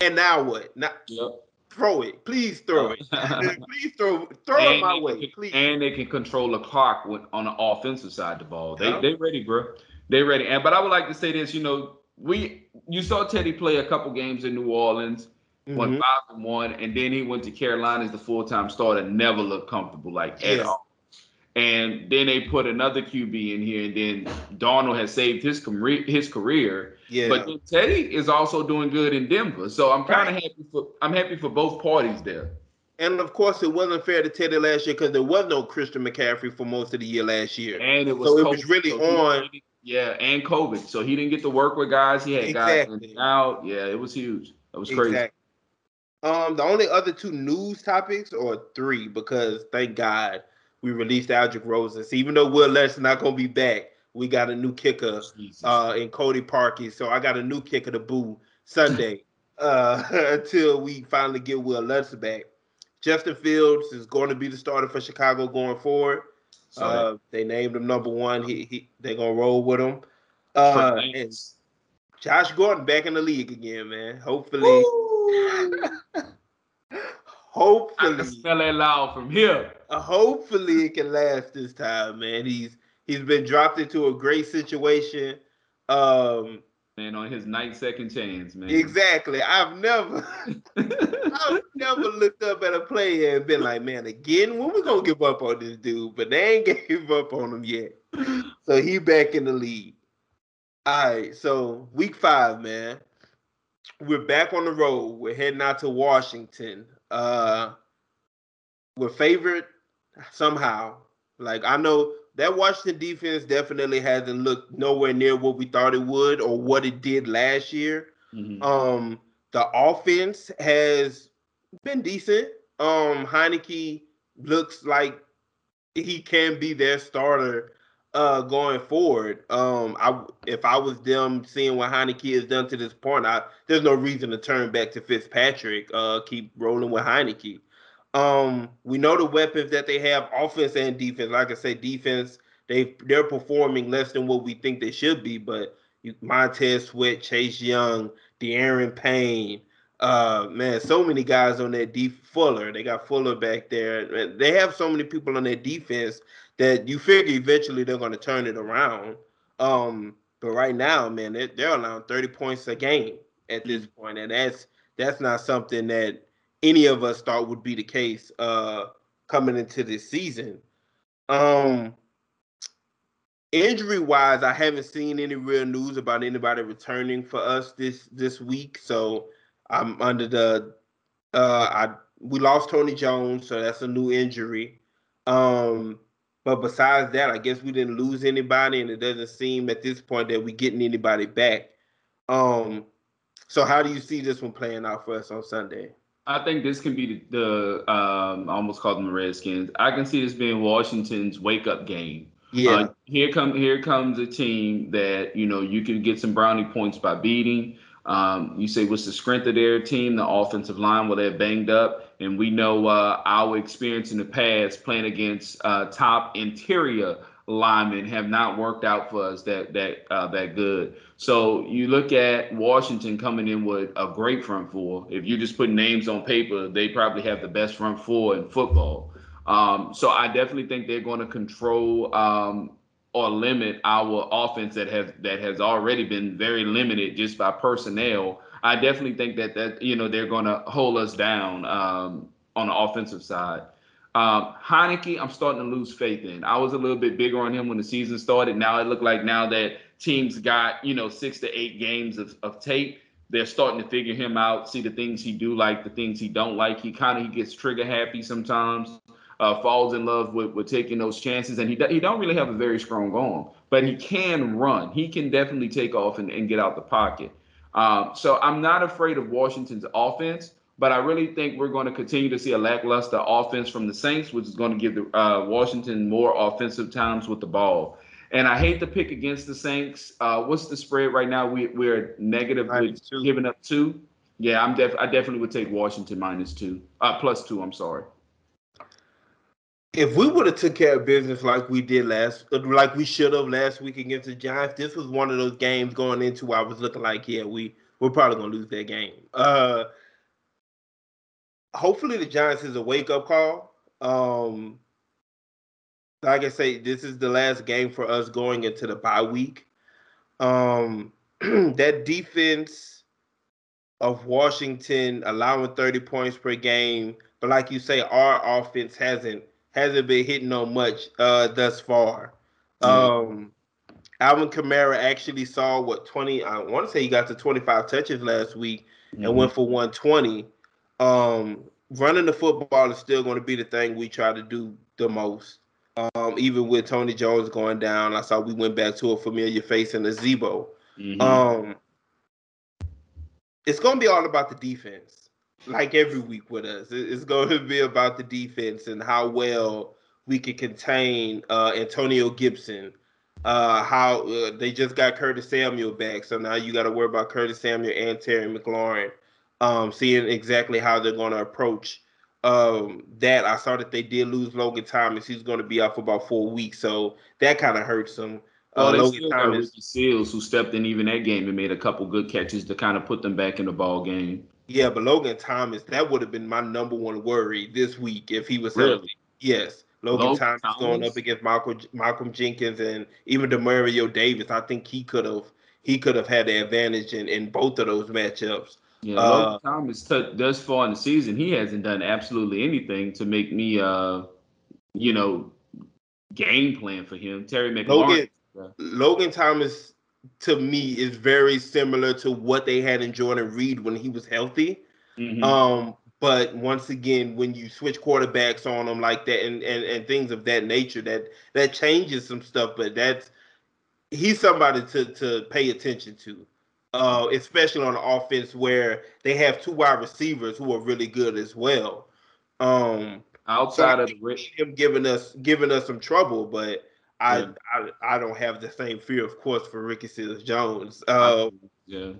and now what? Now, yep throw it. Please throw it. please throw throw and it my way. Can, please. And they can control the clock with, on the offensive side of the ball. They yeah. they ready, bro. They ready. And but I would like to say this. You know, we you saw Teddy play a couple games in New Orleans. Mm-hmm. Five and one, and then he went to Carolina as the full time starter. Never looked comfortable like at all. And then they put another QB in here, and then Darnold has saved his career. His career. Yeah. But Teddy is also doing good in Denver, so I'm kind of right. happy for. I'm happy for both parties there. And of course, it wasn't fair to Teddy last year because there was no Christian McCaffrey for most of the year last year. And it was so COVID, it was really so on. Yeah, and COVID, so he didn't get to work with guys. He had exactly. guys out. Yeah, it was huge. That was crazy. Exactly. Um, the only other two news topics, or three, because thank God we released Aldrick Rosas. Even though Will Levis not gonna be back, we got a new kicker uh, in Cody Parkey. So I got a new kicker to boo Sunday uh, until we finally get Will Lutz back. Justin Fields is going to be the starter for Chicago going forward. Uh, they named him number one. He, he they're gonna roll with him. Uh, and Josh Gordon back in the league again, man. Hopefully. hopefully, I can smell it loud from here. Uh, hopefully, it can last this time, man. He's he's been dropped into a great situation. Um, man, on his night second chance, man. Exactly. I've never, I've never looked up at a player and been like, man, again, when we gonna give up on this dude? But they ain't gave up on him yet. So he back in the league. All right, so week five, man. We're back on the road. We're heading out to Washington. Uh, we're favored somehow. Like I know that Washington defense definitely hasn't looked nowhere near what we thought it would or what it did last year. Mm-hmm. Um, the offense has been decent. Um, Heinicke looks like he can be their starter uh, going forward. Um, I if I was them seeing what Heinicke has done to this point, I there's no reason to turn back to Fitzpatrick. Uh, keep rolling with Heinicke. Um, we know the weapons that they have, offense and defense. Like I say, defense they they're performing less than what we think they should be. But you, Montez Sweat, Chase Young, Daron Payne, uh, man, so many guys on that deep Fuller. They got Fuller back there. They have so many people on their defense that you figure eventually they're going to turn it around. Um, but right now, man, they're, they're allowing 30 points a game at this point, and that's that's not something that any of us thought would be the case uh, coming into this season. Um, injury wise, I haven't seen any real news about anybody returning for us this this week, so I'm under the uh, I we lost Tony Jones, so that's a new injury. Um, but besides that, I guess we didn't lose anybody, and it doesn't seem at this point that we're getting anybody back. Um, so how do you see this one playing out for us on Sunday? I think this can be the, the um, I almost called them the Redskins. I can see this being Washington's wake up game. Yeah. Uh, here come here comes a team that you know you can get some brownie points by beating. Um, you say what's the strength of their team? The offensive line, well, they're banged up, and we know uh, our experience in the past playing against uh, top interior linemen have not worked out for us that that uh, that good. So you look at Washington coming in with a great front four. If you just put names on paper, they probably have the best front four in football. Um, so I definitely think they're going to control um, or limit our offense that has that has already been very limited just by personnel. I definitely think that that you know they're going to hold us down um, on the offensive side. Um, Heinicke, I'm starting to lose faith in. I was a little bit bigger on him when the season started. Now it looked like now that teams got you know six to eight games of, of tape, they're starting to figure him out, see the things he do like, the things he don't like. He kind of he gets trigger happy sometimes uh, falls in love with, with taking those chances. And he, he don't really have a very strong arm, but he can run. He can definitely take off and, and get out the pocket. Um, so I'm not afraid of Washington's offense, but I really think we're going to continue to see a lackluster offense from the Saints, which is going to give the, uh, Washington more offensive times with the ball. And I hate to pick against the Saints. Uh, what's the spread right now? We, we're negative with giving up two. Yeah, I'm def- I definitely would take Washington minus two, uh, plus two. I'm sorry if we would have took care of business like we did last, like we should have last week against the Giants, this was one of those games going into I was looking like, yeah, we we're probably gonna lose that game. Uh, hopefully the Giants is a wake up call. Um, like I say, this is the last game for us going into the bye week. Um, that defense of Washington allowing 30 points per game, but like you say, our offense hasn't hasn't been hitting on much uh, thus far. Mm-hmm. Um, Alvin Kamara actually saw what 20, I want to say he got to 25 touches last week mm-hmm. and went for 120. Um, running the football is still going to be the thing we try to do the most. Um, even with Tony Jones going down, I saw we went back to a familiar face in the Zebo. Mm-hmm. Um, it's going to be all about the defense like every week with us. It's going to be about the defense and how well we can contain uh, Antonio Gibson. Uh, how uh, they just got Curtis Samuel back, so now you got to worry about Curtis Samuel and Terry McLaurin. Um, seeing exactly how they're going to approach um, that. I saw that they did lose Logan Thomas. He's going to be out for about four weeks, so that kind of hurts them. Uh, they Logan Thomas, Seals, who stepped in even that game and made a couple good catches to kind of put them back in the ball game. Yeah, but Logan Thomas, that would have been my number one worry this week if he was really? healthy. Yes. Logan, Logan Thomas, Thomas, going up against Malcolm Malcolm Jenkins and even Demario Davis. I think he could have he could have had the advantage in, in both of those matchups. Yeah, uh, Logan Thomas t- thus far in the season, he hasn't done absolutely anything to make me uh you know game plan for him. Terry McLaurin. Logan, Logan Thomas to me is very similar to what they had in Jordan Reed when he was healthy. Mm-hmm. Um, but once again, when you switch quarterbacks on them like that and, and, and things of that nature, that that changes some stuff. But that's he's somebody to to pay attention to. Uh, especially on the offense where they have two wide receivers who are really good as well. Um, outside so of the him giving us giving us some trouble, but I, yeah. I I don't have the same fear, of course, for Ricky Seals Jones. Uh, yeah.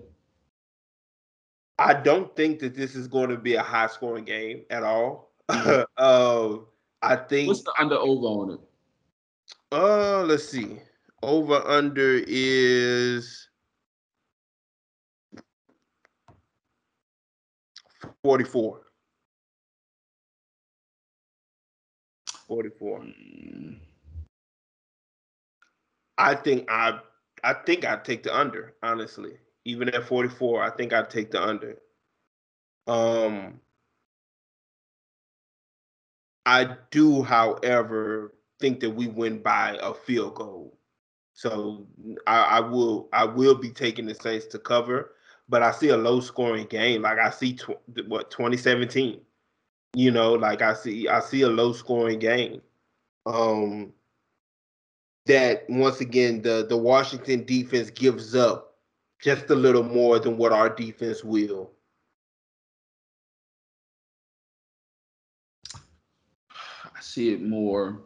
I don't think that this is going to be a high scoring game at all. Mm-hmm. uh, I think what's the under over on it? Uh, let's see. Over under is 44. 44. Mm. I think I I think I'd take the under, honestly. Even at 44, I think I'd take the under. Um I do, however, think that we win by a field goal. So I, I will I will be taking the Saints to cover, but I see a low scoring game. Like I see tw- what 2017. You know, like I see I see a low scoring game. Um that once again the the Washington defense gives up just a little more than what our defense will. I see it more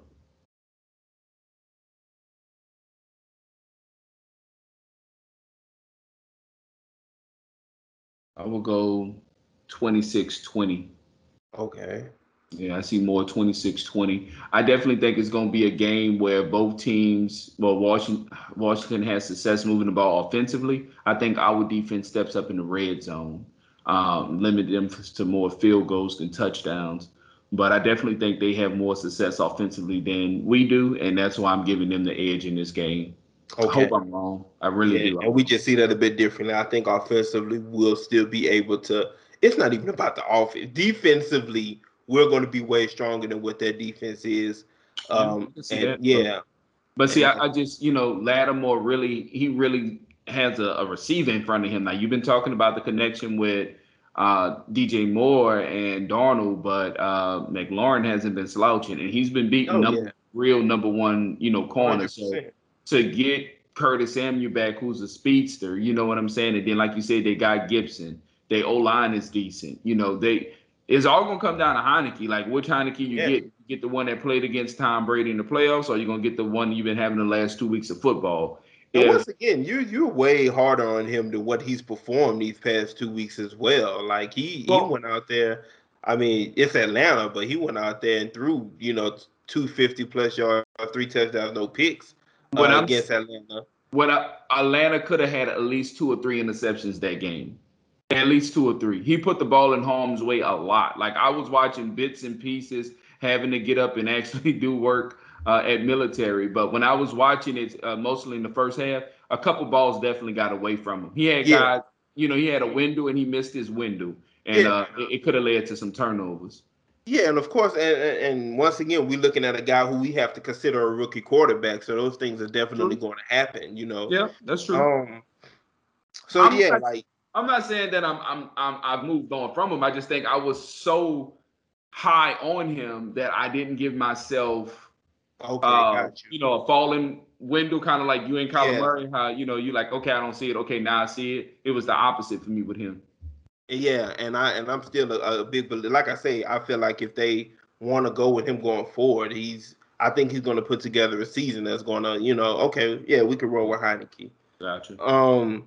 I will go 26 20. Okay. Yeah, I see more 26 20. I definitely think it's going to be a game where both teams, well, Washington, Washington has success moving the ball offensively. I think our defense steps up in the red zone, um, limit them to more field goals than touchdowns. But I definitely think they have more success offensively than we do, and that's why I'm giving them the edge in this game. Okay. I hope I'm wrong. I really yeah, do. And we just see that a bit differently. I think offensively we'll still be able to. It's not even about the offense. Defensively, we're going to be way stronger than what their defense is. Um, yeah, and, that, yeah. But see, I, I, just you know Lattimore really he really has a, a, receiver in front of him. Now you've been talking about the connection with uh, DJ Moore and Darnold, but uh, McLaurin hasn't been slouching, and he's been beating oh, number, yeah. real number one you know corner. 100%. So to get Curtis Samuel back, who's a speedster, you know what I'm saying? And then, like you said, they got Gibson. They O line is decent. You know, they it's all gonna come down to Heinicke. Like which Heinicke you yeah. get? You get the one that played against Tom Brady in the playoffs, or you gonna get the one you've been having the last two weeks of football? And once again, you you're way harder on him than what he's performed these past two weeks as well. Like he well, he went out there. I mean, it's Atlanta, but he went out there and threw you know 250 plus yards, three touchdowns, no picks uh, against Atlanta. When I, Atlanta could have had at least two or three interceptions that game, at least two or three. He put the ball in harm's way a lot. Like I was watching bits and pieces, having to get up and actually do work uh, at military. But when I was watching it, uh, mostly in the first half, a couple balls definitely got away from him. He had yeah. guys, you know, he had a window and he missed his window, and yeah. uh, it, it could have led to some turnovers. Yeah, and of course, and, and once again, we're looking at a guy who we have to consider a rookie quarterback. So those things are definitely true. going to happen. You know. Yeah, that's true. Um, so I'm yeah, not, like I'm not saying that I'm I'm I'm I've moved on from him. I just think I was so high on him that I didn't give myself okay, uh, you. you. know, a falling window, kind of like you and Kyler yeah. Murray. How you know you like okay, I don't see it. Okay, now I see it. It was the opposite for me with him. Yeah, and I and I'm still a, a big like I say, I feel like if they want to go with him going forward, he's I think he's going to put together a season that's going to, you know, okay, yeah, we could roll with Heinicke. Gotcha. Um,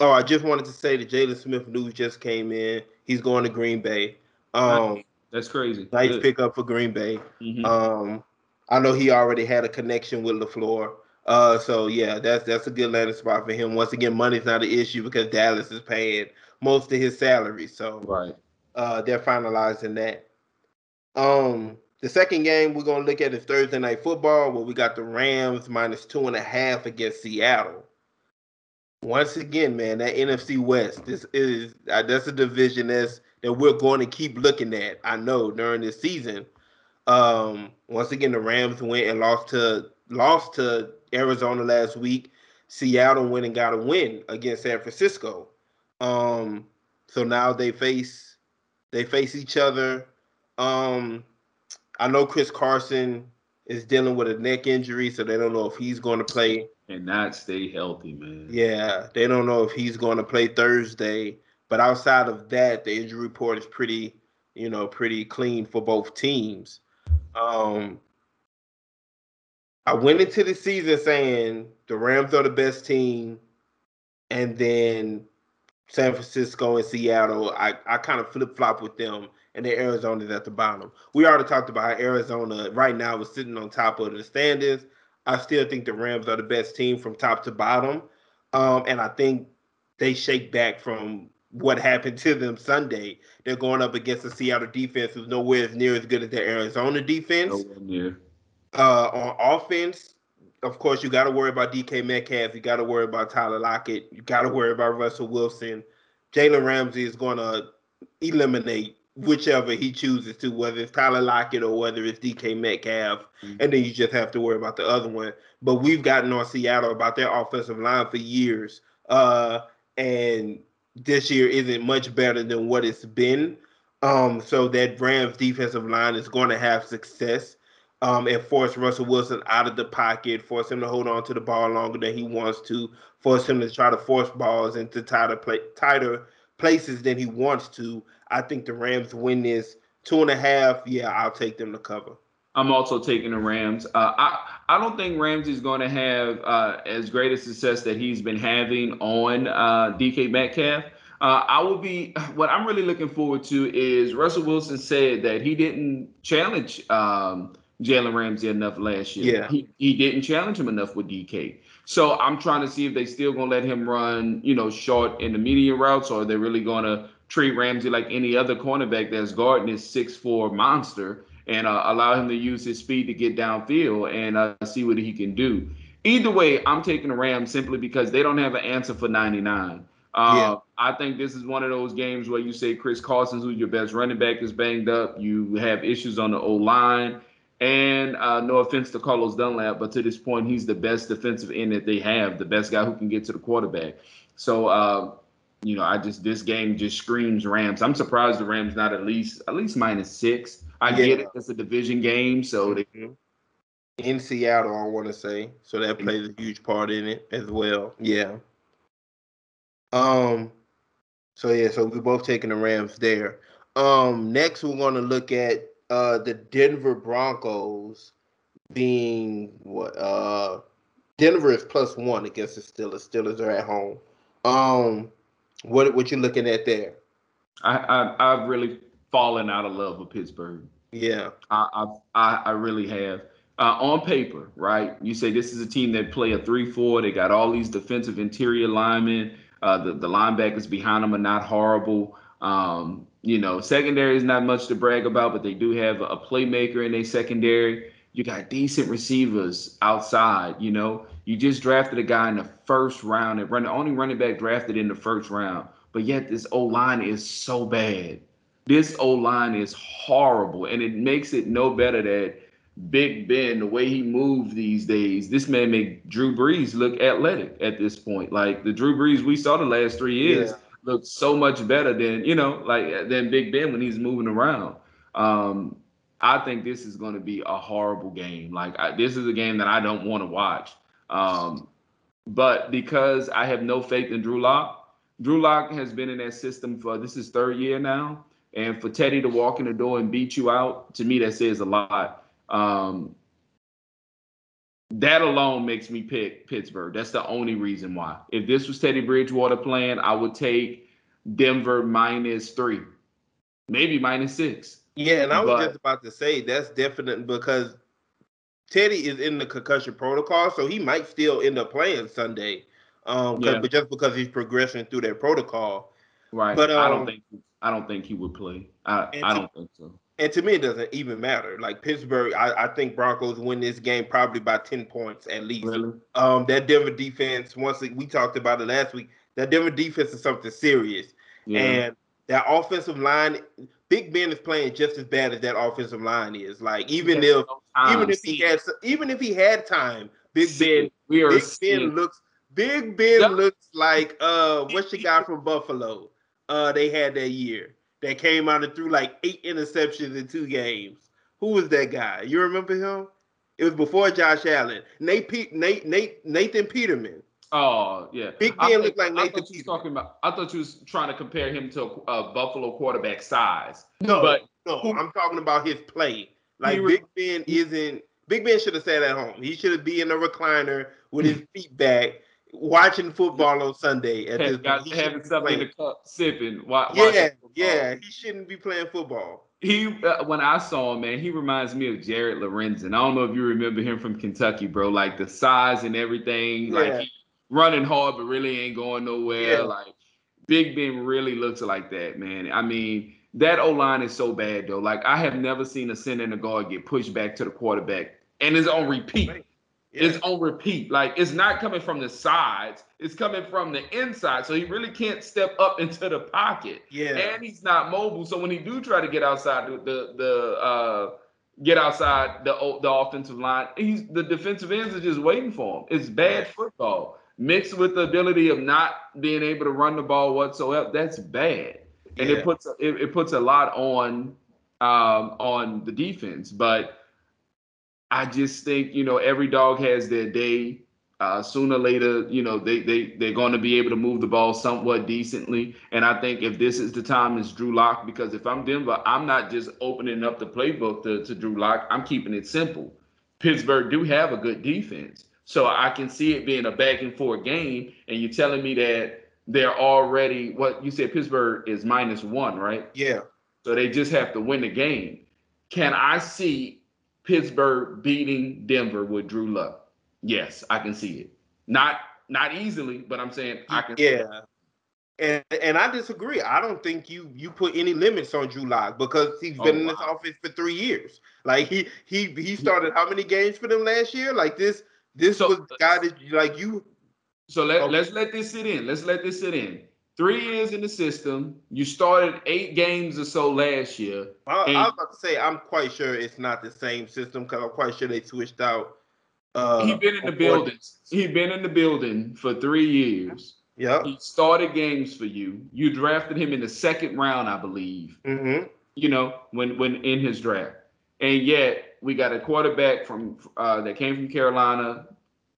oh, I just wanted to say that Jaylon Smith news just came in. He's going to Green Bay. Um, that's crazy. Nice Good. pickup for Green Bay. Mm-hmm. Um, I know he already had a connection with LaFleur. Uh, so yeah, that's that's a good landing spot for him. Once again, money's not an issue because Dallas is paying most of his salary. So right, uh, they're finalizing that. Um, the second game we're gonna look at is Thursday night football, where we got the Rams minus two and a half against Seattle. Once again, man, that NFC West, this is uh, that's a division that's that we're going to keep looking at. I know during this season. Um, once again, the Rams went and lost to lost to Arizona last week. Seattle went and got a win against San Francisco. Um, so now they face they face each other. Um, I know Chris Carson is dealing with a neck injury, so they don't know if he's going to play. And not stay healthy, man. Yeah, they don't know if he's going to play Thursday. But outside of that, the injury report is pretty, you know, pretty clean for both teams. Um, I went into the season saying the Rams are the best team, and then San Francisco and Seattle, I, I kind of flip flop with them, and then Arizona's at the bottom. We already talked about Arizona right now is sitting on top of the standings. I still think the Rams are the best team from top to bottom, um, and I think they shake back from what happened to them Sunday. They're going up against the Seattle defense who's nowhere as near as good as the Arizona defense. Uh, on offense, of course, you got to worry about DK Metcalf. You got to worry about Tyler Lockett. You got to worry about Russell Wilson. Jalen Ramsey is going to eliminate whichever he chooses to, whether it's Tyler Lockett or whether it's DK Metcalf. Mm-hmm. And then you just have to worry about the other one. But we've gotten on Seattle about their offensive line for years. Uh, and this year isn't much better than what it's been. Um, so that Rams defensive line is going to have success um, and force Russell Wilson out of the pocket, force him to hold on to the ball longer than he wants to, force him to try to force balls into tighter, play, tighter places than he wants to. I think the Rams win this two and a half. Yeah, I'll take them to cover. I'm also taking the Rams. Uh, I I don't think Ramsey's going to have uh, as great a success that he's been having on uh, DK Metcalf. Uh, I will be. What I'm really looking forward to is Russell Wilson said that he didn't challenge um, Jalen Ramsey enough last year. Yeah. He, he didn't challenge him enough with DK. So I'm trying to see if they still gonna let him run, you know, short in the medium routes, or are they really gonna treat Ramsey like any other cornerback that's guarding his six four monster and uh, allow him to use his speed to get downfield and uh, see what he can do. Either way, I'm taking the Rams simply because they don't have an answer for 99. Uh, yeah. I think this is one of those games where you say Chris Carson, who's your best running back, is banged up. You have issues on the O line. And uh, no offense to Carlos Dunlap, but to this point, he's the best defensive end that they have, the best guy who can get to the quarterback. So, uh, you know, I just this game just screams Rams. I'm surprised the Rams not at least at least minus six. I yeah. get it; it's a division game, so they. Mm-hmm. In Seattle, I want to say, so that plays a huge part in it as well. Yeah. Um. So yeah, so we're both taking the Rams there. Um. Next, we're going to look at uh, the Denver Broncos being what uh, Denver is plus one against the Steelers. Steelers are at home. Um, what what you looking at there? I, I I've really fallen out of love with Pittsburgh. Yeah, I I I really have. Uh, on paper, right? You say this is a team that play a three-four. They got all these defensive interior linemen. Uh, the the linebackers behind them are not horrible. Um, you know, secondary is not much to brag about, but they do have a playmaker in their secondary. You got decent receivers outside. You know, you just drafted a guy in the first round and run the only running back drafted in the first round, but yet this O line is so bad. This O line is horrible, and it makes it no better that Big Ben, the way he moves these days, this man make Drew Brees look athletic at this point. Like the Drew Brees we saw the last three years. Yeah looked so much better than you know like than Big Ben when he's moving around. Um, I think this is going to be a horrible game. Like I, this is a game that I don't want to watch. Um, but because I have no faith in Drew Lock, Drew Lock has been in that system for this is third year now, and for Teddy to walk in the door and beat you out, to me that says a lot. Um, that alone makes me pick Pittsburgh. That's the only reason why. If this was Teddy Bridgewater playing, I would take Denver minus three, maybe minus six. Yeah, and I was but, just about to say that's definite because Teddy is in the concussion protocol, so he might still end up playing Sunday. Um, yeah. but just because he's progressing through that protocol. Right. But um, I don't um, think I don't think he would play. I, I don't think so. And to me, it doesn't even matter. Like Pittsburgh, I, I think Broncos win this game probably by ten points at least. Really? Um, that Denver defense. Once we talked about it last week, that Denver defense is something serious, yeah. and that offensive line. Big Ben is playing just as bad as that offensive line is. Like even if even if he had even if he had time, Big Ben we are Big Ben looks Big Ben yep. looks like uh what's the guy from Buffalo? Uh they had that year that came out and threw like eight interceptions in two games. Who was that guy? You remember him? It was before Josh Allen. Nate, Pe- Nate, Nate Nathan Peterman. Oh yeah, Big Ben looked like Nathan. I thought you was talking about. I thought you was trying to compare him to a, a Buffalo quarterback size. No, but no, who, I'm talking about his play. Like Big Ben isn't. Big Ben should have sat at home. He should have be in a recliner with his feet back, watching football on Sunday. At this got point. Having something in the cup, sipping. Wa- Yeah, yeah. He shouldn't be playing football. He uh, when I saw him, man, he reminds me of Jared Lorenzen. I don't know if you remember him from Kentucky, bro. Like the size and everything. Like Yeah. he running hard, but really ain't going nowhere. Yeah. Like Big Ben really looks like that, man. I mean, that O line is so bad though. Like I have never seen a center and a guard get pushed back to the quarterback, and it's on repeat. Yeah. It's on repeat. Like it's not coming from the sides. It's coming from the inside. So he really can't step up into the pocket. yeah. And he's not mobile. So when he do try to get outside the the, the uh get outside the the offensive line, he's the defensive ends are just waiting for him. It's bad football mixed with the ability of not being able to run the ball whatsoever. That's bad, and Yeah. it puts it, it puts a lot on um on the defense. But I just think you know every dog has their day. Uh, sooner or later, you know they they they're going to be able to move the ball somewhat decently. And I think if this is the time, it's Drew Lock. Because if I'm Denver, I'm not just opening up the playbook to, to Drew Lock. I'm keeping it simple. Pittsburgh do have a good defense, so I can see it being a back and forth game. And you're telling me that they're already what you said Pittsburgh is minus one, right? yeah. So they just have to win the game. Can I see Pittsburgh beating Denver with Drew Lock? Yes, I can see it. Not not easily, but I'm saying I can. see it. Yeah. And and I disagree. I don't think you you put any limits on Drew Lock because he's oh, been Oh, in this wow. office for three years. Like he he he started how many games for them last year? Like this this So- was the guy that like you So let, Okay. let's let this sit in. Let's let this sit in. Three years in the system. You started eight games or so last year. I, I was about to say I'm quite sure it's not the same system because I'm quite sure they switched out. Uh, he been in the building. He been in the building for three years. Yeah. He started games for you. You drafted him in the second round, I believe. Mm-hmm. you know, when when in his draft. And yet we got a quarterback from uh, that came from Carolina,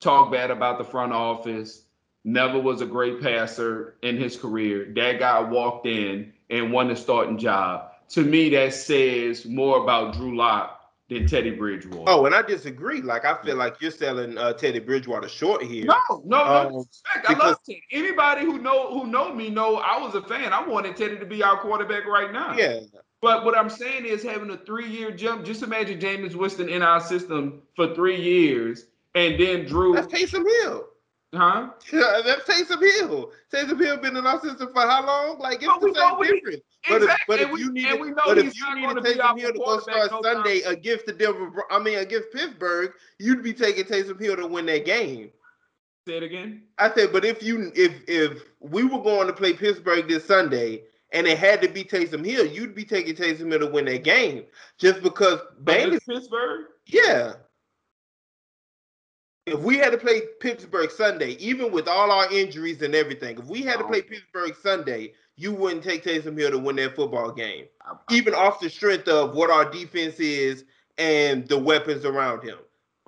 talk bad about the front office, never was a great passer in his career. That guy walked in and won the starting job. To me, that says more about Drew Lock than Teddy Bridgewater. Oh, and I disagree. Like I feel like you're selling uh, Teddy Bridgewater short here. No, no, Um, no. I love Teddy. Anybody who know who know me know I was a fan. I wanted Teddy to be our quarterback right now. Yeah. But what I'm saying is having a three-year jump. Just imagine Jameis Winston in our system for three years, and then Drew, That's Taysom Hill. huh? Yeah, that's Taysom Hill. Taysom Hill been in our system for how long? Like it's we the same difference. But if, Exactly. but if you need we but if you not needed going to be our Taysom Hill to go start no Sunday time. against the Denver, I mean against Pittsburgh, you'd be taking Taysom Hill to win that game. Say it again. I said, but if you if if we were going to play Pittsburgh this Sunday and it had to be Taysom Hill, you'd be taking Taysom Hill to win that game just because. Against Pittsburgh. Yeah. If we had to play Pittsburgh Sunday, even with all our injuries and everything, if we had to play Pittsburgh Sunday, you wouldn't take Taysom Hill to win that football game, even off the strength of what our defense is and the weapons around him.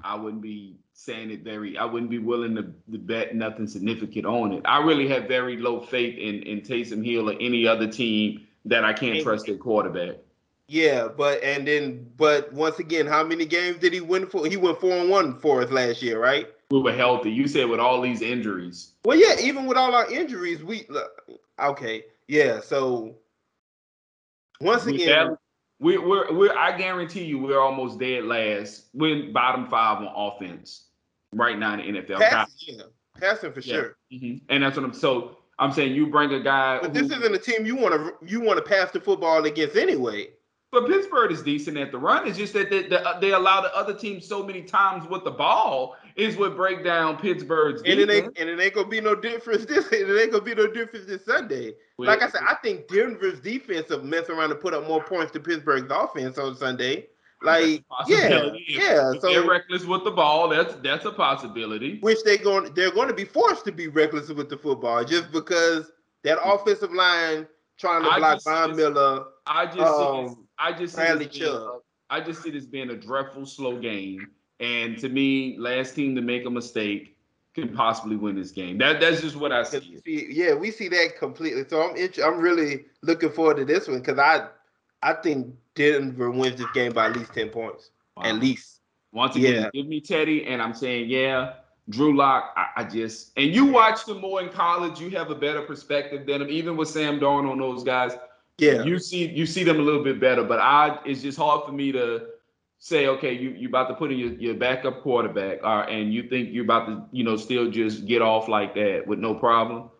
I wouldn't be saying it very. I wouldn't be willing to, to bet nothing significant on it. I really have very low faith in in Taysom Hill or any other team that I can't And- trust their quarterback. Yeah, but and then but once again, how many games did he win for? He went four and one for us last year, right? We were healthy. You said with all these injuries. Well, yeah, even with all our injuries, we okay, yeah. So once again, barely- we, we're, we're, I guarantee you, we're almost dead last. We're bottom five on offense right now in the NFL. passing, yeah, passing for Yeah. sure. Mhm. And that's what I'm. So I'm saying you bring a guy. But who- this isn't a team you want to you want to pass the football against anyway. But Pittsburgh is decent at the run. It's just that they, they, they allow the other team so many times with the ball is what break down Pittsburgh's And it ain't and it ain't gonna be no difference this it ain't gonna be no difference this Sunday. Like I said, I think Denver's defense will mess around and put up more points to Pittsburgh's offense on Sunday. Like yeah, Possibility. If- yeah. they're So reckless with the ball. That's that's a possibility. which they going they're going to be forced to be reckless with the football just because that offensive line trying to I block just Von Miller. I just see this, Um, I just see this being, I just see this being a dreadful slow game. And to me, last team to make a mistake can possibly win this game. That that's just what I see. see- yeah, we see that completely. So I'm int- I'm really looking forward to this one because I I think Denver wins this game by at least ten points. At least Once again, yeah. give me Teddy, and I'm saying, yeah, Drew Lock. I, I, just and you watched him more in college. You have a better perspective than him, even with Sam Darnold on those guys. Yeah, you see you see them a little bit better. But I, it's just hard for me to say, okay, you you about to put in your, your backup quarterback, uh, and you think you're about to, you know, still just get off like that with no problem.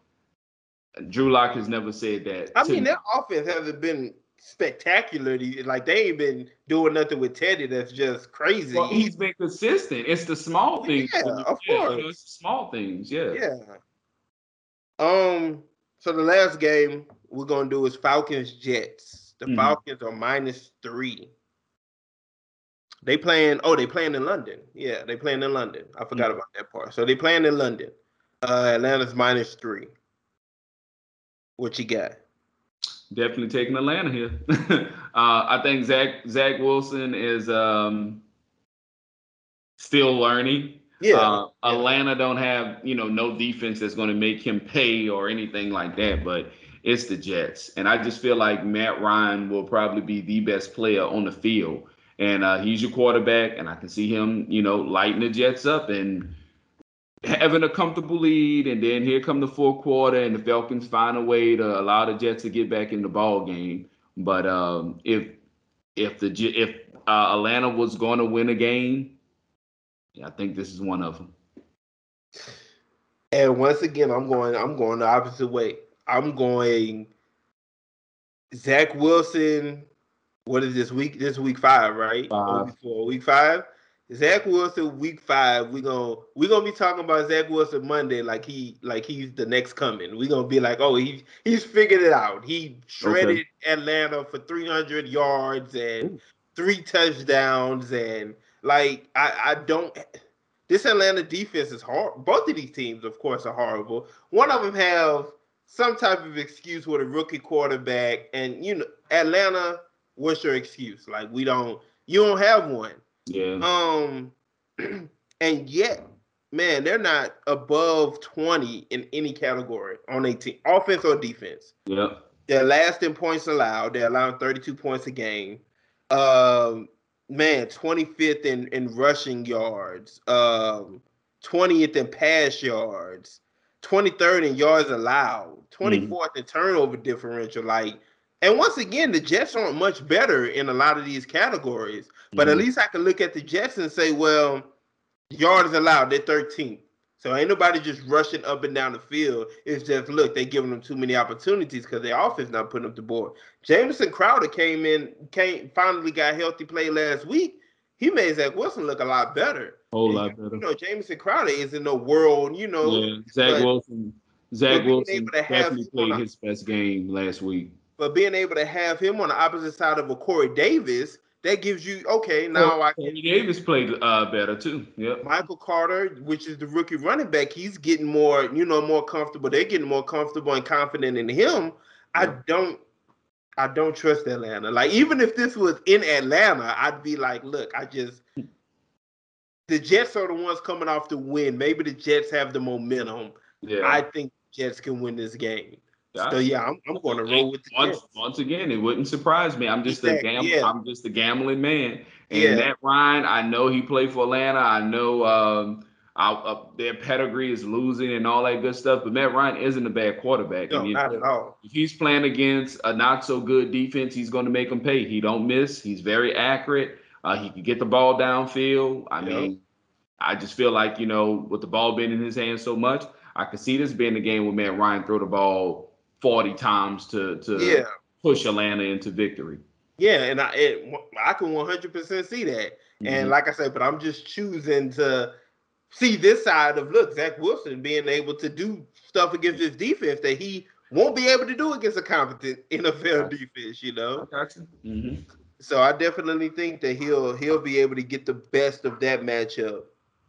Drew Lock has never said that. I mean, me. their offense hasn't been spectacularly. Like they ain't been doing nothing with Teddy that's just crazy. Well, he's been consistent. It's the small things. Yeah, of course. You know, it's the small things. Yeah. Yeah. Um. So the last game we're gonna do is Falcons Jets. The mm-hmm. Falcons are minus three. They playing. Oh, they playing in London. Yeah, they playing in London. I forgot mm-hmm. about that part. So they playing in London. Uh, Atlanta's minus three. What you got? Definitely taking Atlanta here. uh, I think Zach Zach Wilson is um, still learning. Yeah, uh. Atlanta don't have you know no defense that's going to make him pay or anything like that. But it's the Jets, and I just feel like Matt Ryan will probably be the best player on the field, and uh, he's your quarterback, and I can see him you know lighting the Jets up and having a comfortable lead, and then here come the fourth quarter, and the Falcons find a way to allow the Jets to get back in the ball game. But um, if if the if uh, Atlanta was going to win a game, yeah, I think this is one of them. And once again, I'm going. I'm going the opposite way. I'm going. Zach Wilson. What is this week? This week five, right? Five. Week four, week five. Zach Wilson week five, we gonna we gonna be talking about Zach Wilson Monday like he like he's the next coming. We gonna be like, oh, he he's figured it out. He shredded okay. Atlanta for 300 yards and Ooh. three touchdowns and like I I don't. This Atlanta defense is hard. Both of these teams, of course, are horrible. One of them have some type of excuse with a rookie quarterback, and you know Atlanta. What's your excuse? Like we don't. You don't have one. Yeah. Um, and yet, man, they're not above 20 in any category on 18, offense or defense. Yeah. They're last in points allowed. They're allowing 32 points a game. Um, man, 25th in, in rushing yards. Um, 20th in pass yards. 23rd in yards allowed. 24th mm-hmm. in turnover differential. Like and once again, the Jets aren't much better in a lot of these categories. But mm-hmm. at least I can look at the Jets and say, well, yards allowed, they're 13th. So ain't nobody just rushing up and down the field. It's just look, they giving them too many opportunities because their offense not putting up the board. Jamison Crowder came in, came finally got healthy play last week. He made Zach Wilson look a lot better. Whole lot better. You know, Jamison Crowder is in the world. You know, yeah, Zach Wilson. Zach Wilson definitely played his best game last week. But being able to have him on the opposite side of a Corey Davis, that gives you okay. Now well, I can. Corey Davis played uh, better too. Yeah. Michael Carter, which is the rookie running back, he's getting more, you know, more comfortable. They're getting more comfortable and confident in him. Yeah. I don't. I don't trust Atlanta. Like even if this was in Atlanta, I'd be like, look, I just the Jets are the ones coming off the win. Maybe the Jets have the momentum. Yeah. I think Jets can win this game. So yeah, I'm, I'm going to roll with the once, once again, it wouldn't surprise me. I'm just exactly, a gam- yeah. I'm just a gambling man. And yeah. Matt Ryan, I know he played for Atlanta. I know um, I, uh, their pedigree is losing and all that good stuff. But Matt Ryan isn't a bad quarterback. No, not at all. If he's playing against a not so good defense, he's going to make them pay. He don't miss. He's very accurate. Uh, he can get the ball downfield. I mean, I just feel like you know, with the ball being in his hands so much, I could see this being the game where Matt Ryan throw the ball 40 times to to yeah. push Atlanta into victory. Yeah, and I it, I can 100% see that. Mm-hmm. And like I said, but I'm just choosing to see this side of look, Zach Wilson being able to do stuff against this defense that he won't be able to do against a competent NFL defense, you know. Mm-hmm. So I definitely think that he'll he'll be able to get the best of that matchup.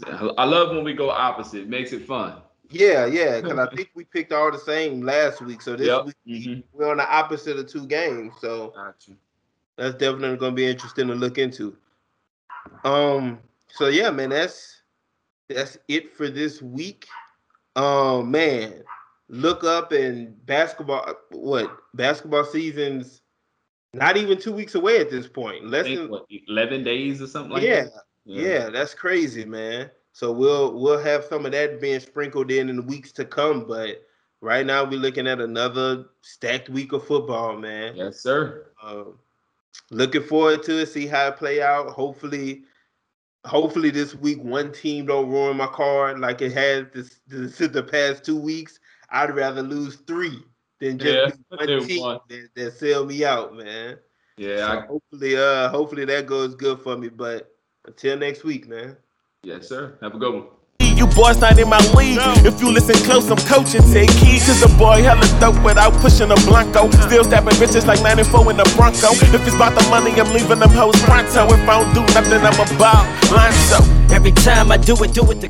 I love when we go opposite. It makes it fun. Yeah, yeah, because I think we picked all the same last week. So this yep. week mm-hmm. we're on the opposite of two games. So that's definitely going to be interesting to look into. Um. So yeah, man, that's that's it for this week. Um, man, look up and basketball. What basketball seasons? Not even two weeks away at this point. Less than what, eleven days or something like yeah. that. Yeah. yeah, that's crazy, man. So we'll we'll have some of that being sprinkled in in the weeks to come. But right now we're looking at another stacked week of football, man. Yes, sir. Uh, looking forward to it. See how it play out. Hopefully, hopefully this week one team don't ruin my card like it has this, this the past two weeks. I'd rather lose three than just yeah, one team that, that sell me out, man. Yeah. So I, hopefully, uh, hopefully that goes good for me. But until next week, man. Yes, sir. Have a good one. You boys not in my league. If you listen close, I'm coaching. Take keys, cause a boy hella dope without pushing a Blanco. Still stabbing bitches like 94 in the Bronco. If it's about the money, I'm leaving them hoes pronto. If I don't do nothing, I'm about line so. Every time I do it, do it to